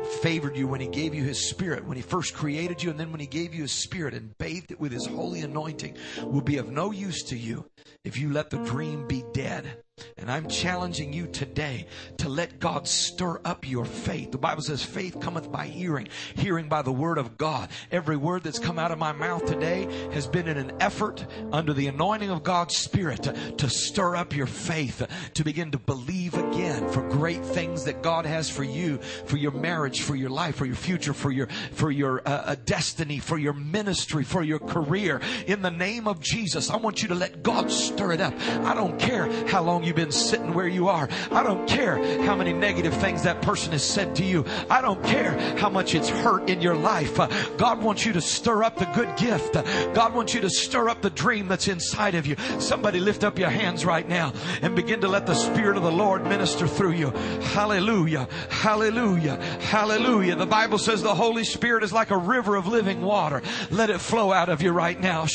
and favored you when He gave you His Spirit, when He first created you, and then when He gave you His Spirit and bathed it with His holy anointing, will be of no use to you if you let the dream be dead. And I'm challenging you today to let God stir up your faith. The Bible says faith cometh by hearing, hearing by the word of God. Every word that's come out of my mouth today has been in an effort under the anointing of God's Spirit to, to stir up your faith, to begin to believe again for great things that God has for you, for your marriage, for your life, for your future, for your, for your uh, uh, destiny, for your ministry, for your career. In the name of Jesus, I want you to let God stir it up. I don't care how long you've been sitting where you are. I don't care how many negative things that person has said to you. I don't care how much it's hurt in your life. Uh, God wants you to stir up the good gift. Uh, God wants you to stir up the dream that's inside of you. Somebody lift up your hands right now and begin to let the Spirit of the Lord minister through you. Hallelujah. Hallelujah. Hallelujah. The Bible says the Holy Spirit is like a river of living water. Let it flow out of you right now.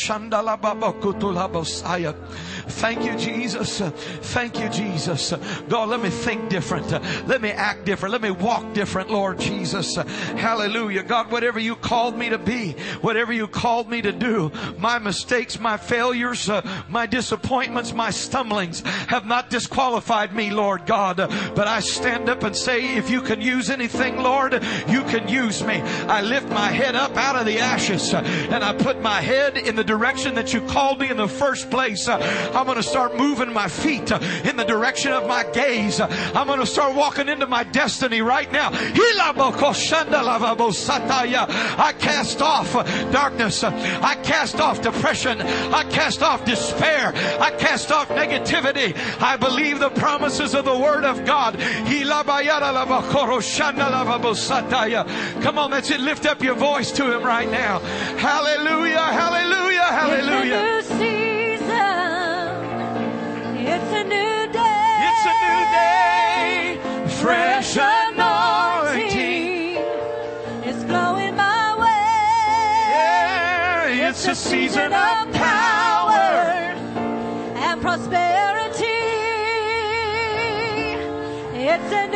Thank you, Jesus. Thank Thank you, Jesus. God, let me think different. Let me act different. Let me walk different, Lord Jesus. Hallelujah. God, whatever you called me to be, whatever you called me to do, my mistakes, my failures, uh, my disappointments, my stumblings have not disqualified me, Lord God. But I stand up and say, if you can use anything, Lord, you can use me. I lift my head up out of the ashes uh, and I put my head in the direction that you called me in the first place. Uh, I'm going to start moving my feet in the direction of my gaze. I'm going to start walking into my destiny right now. I cast off darkness. I cast off depression. I cast off despair. I cast off negativity. I believe the promises of the Word of God. Come on, that's it. Lift up your voice to Him right now. Hallelujah, hallelujah, hallelujah. It's a new day. It's a new day. Fresh anointing. It's flowing my way. Yeah, it's a season of power. and prosperity. It's a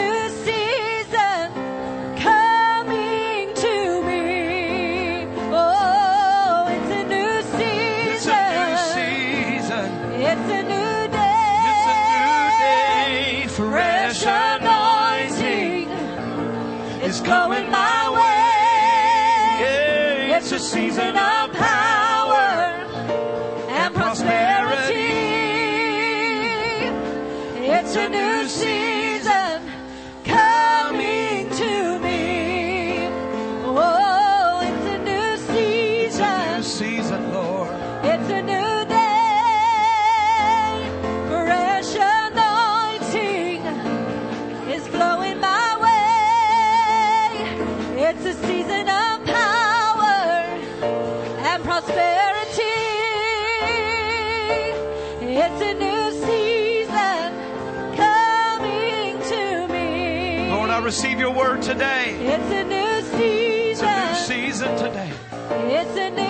going my way. Yeah, it's a season of power and prosperity. It's a new season word today. It's a new It's season. a new season today. It's a new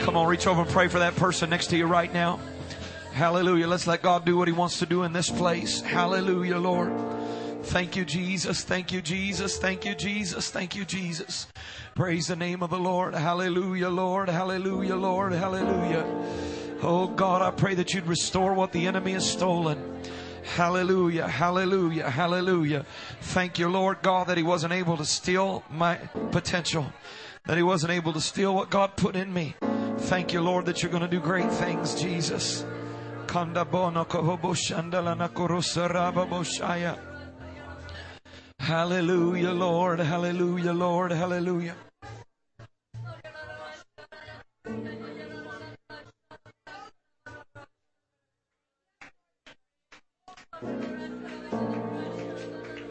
Come on, reach over and pray for that person next to you right now. Hallelujah. Let's let God do what He wants to do in this place. Hallelujah, Lord. Thank you, Jesus. Thank you, Jesus. Thank you, Jesus. Thank you, Jesus. Praise the name of the Lord. Hallelujah, Lord. Hallelujah, Lord. Hallelujah. Oh God, I pray that you'd restore what the enemy has stolen. Hallelujah, hallelujah, hallelujah. Thank you, Lord God, that he wasn't able to steal my potential, that he wasn't able to steal what God put in me. Thank you, Lord, that you're going to do great things, Jesus. Hallelujah, Lord. Hallelujah, Lord. Hallelujah.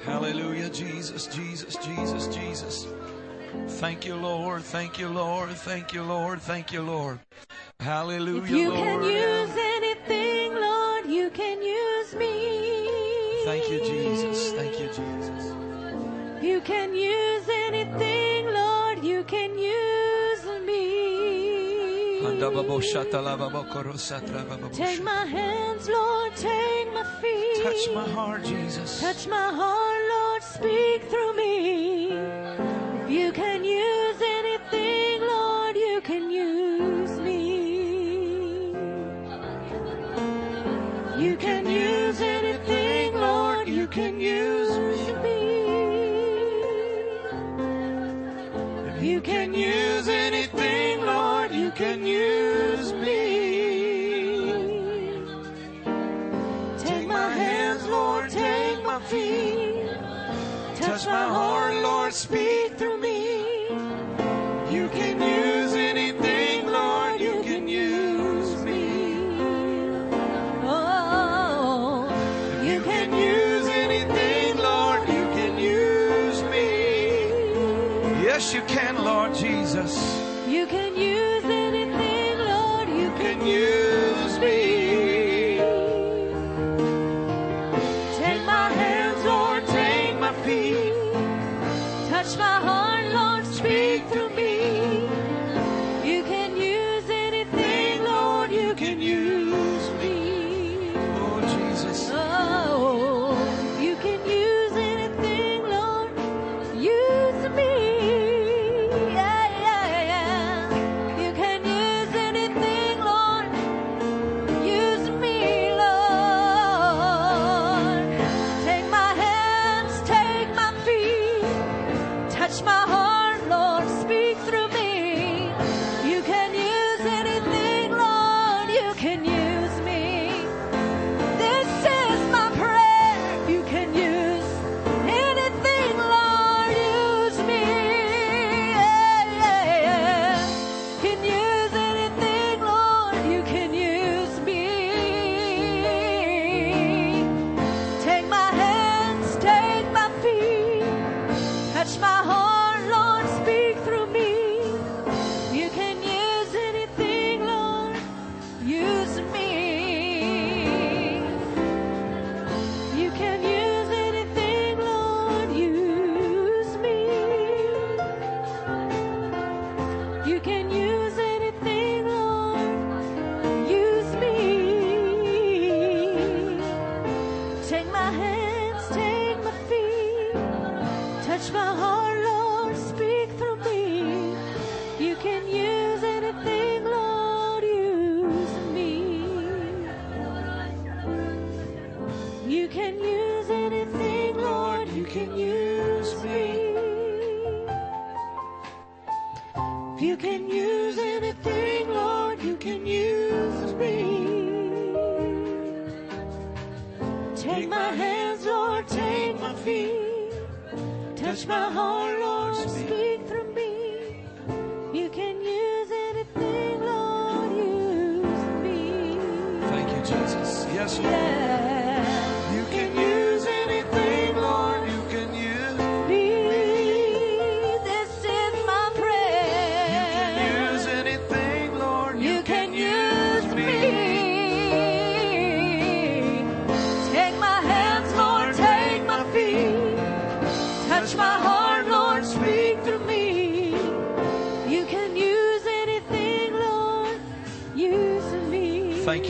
Hallelujah, Jesus, Jesus, Jesus, Jesus. Thank you, Lord. Thank you, Lord. Thank you, Lord. Thank you, Lord. Hallelujah, If you Lord. can use anything, Lord, you can use me. Thank you, Jesus. Thank you, Jesus. You can use anything, Lord, you can use me. Take my hands, Lord, take my feet. Touch my heart, Jesus. Touch my heart, Lord, speak through me. You can use anything, Lord, you can use me. You can use anything, Lord, you can use me. You can use anything, Lord, you can use me. Take my hands, Lord, take my feet. Touch my heart, Lord, speak through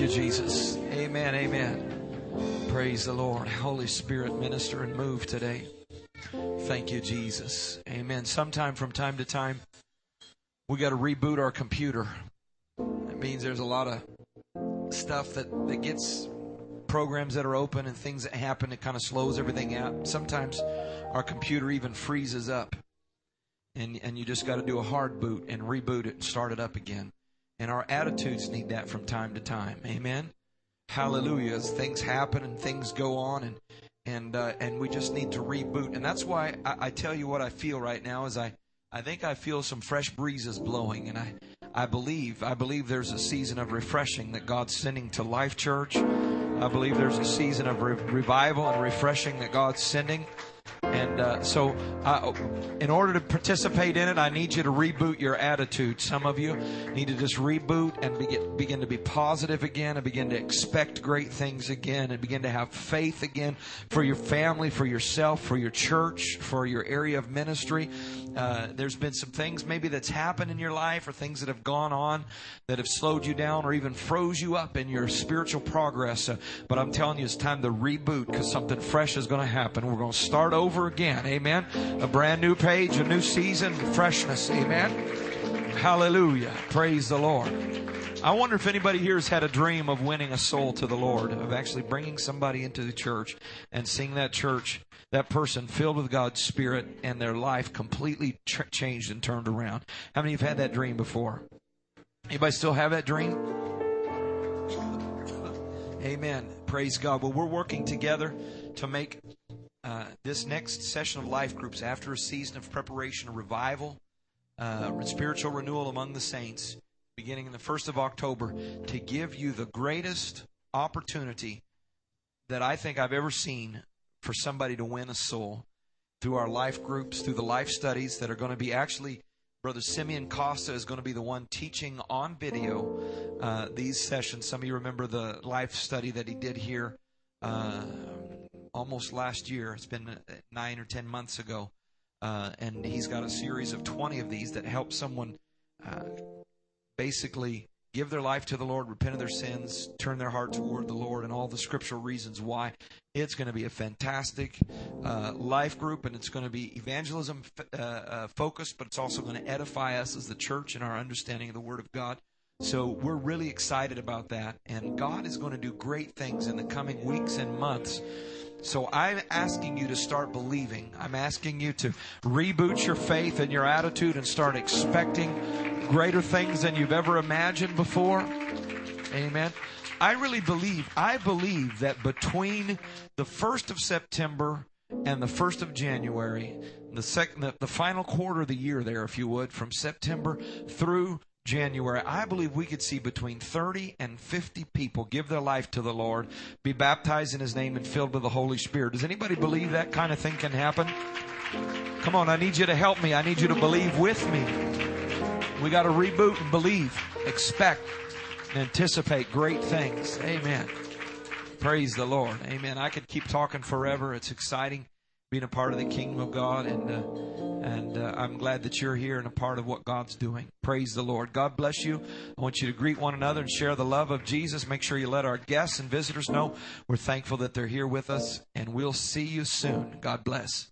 Jesus. Amen. Amen. Praise the Lord. Holy Spirit, minister and move today. Thank you, Jesus. Amen. Sometime from time to time, we got to reboot our computer. That means there's a lot of stuff that, that gets programs that are open and things that happen. It kind of slows everything out. Sometimes our computer even freezes up. And, and you just got to do a hard boot and reboot it and start it up again. And our attitudes need that from time to time. Amen. Hallelujah. As things happen and things go on and and uh, and we just need to reboot. And that's why I, I tell you what I feel right now is I I think I feel some fresh breezes blowing, and I I believe I believe there's a season of refreshing that God's sending to Life Church. I believe there's a season of re- revival and refreshing that God's sending. And uh, so, uh, in order to participate in it, I need you to reboot your attitude. Some of you need to just reboot and begin, begin to be positive again and begin to expect great things again and begin to have faith again for your family, for yourself, for your church, for your area of ministry. Uh, there's been some things maybe that's happened in your life or things that have gone on that have slowed you down or even froze you up in your spiritual progress. Uh, but I'm telling you, it's time to reboot because something fresh is going to happen. We're going to start over again. Amen. A brand new page, a new season, freshness. Amen. Hallelujah. Praise the Lord. I wonder if anybody here has had a dream of winning a soul to the Lord, of actually bringing somebody into the church and seeing that church, that person filled with God's Spirit and their life completely tr- changed and turned around. How many have had that dream before? Anybody still have that dream? Amen. Praise God. Well, we're working together to make uh, this next session of life groups after a season of preparation, a revival, uh, spiritual renewal among the saints, beginning in the 1st of October, to give you the greatest opportunity that I think I've ever seen for somebody to win a soul through our life groups, through the life studies that are going to be actually Brother Simeon Costa is going to be the one teaching on video uh, these sessions. Some of you remember the life study that he did here uh, almost last year. It's been uh, nine or ten months ago. Uh, and he's got a series of 20 of these that help someone uh, basically give their life to the Lord, repent of their sins, turn their heart toward the Lord, and all the scriptural reasons why. It's going to be a fantastic uh, life group, and it's going to be evangelism uh, uh, focused, but it's also going to edify us as the church in our understanding of the Word of God. So we're really excited about that, and God is going to do great things in the coming weeks and months. So I'm asking you to start believing. I'm asking you to reboot your faith and your attitude and start expecting greater things than you've ever imagined before. Amen. I really believe, I believe that between the 1st of September and the 1st of January, the second, the, the final quarter of the year there, if you would, from September through January, I believe we could see between 30 and 50 people give their life to the Lord, be baptized in His name, and filled with the Holy Spirit. Does anybody believe that kind of thing can happen? Come on, I need you to help me. I need you to believe with me. We got to reboot and believe, expect, and anticipate great things. Amen. Praise the Lord. Amen. I could keep talking forever. It's exciting being a part of the kingdom of God, and uh, and uh, I'm glad that you're here and a part of what God's doing. Praise the Lord. God bless you. I want you to greet one another and share the love of Jesus. Make sure you let our guests and visitors know we're thankful that they're here with us, and we'll see you soon. God bless.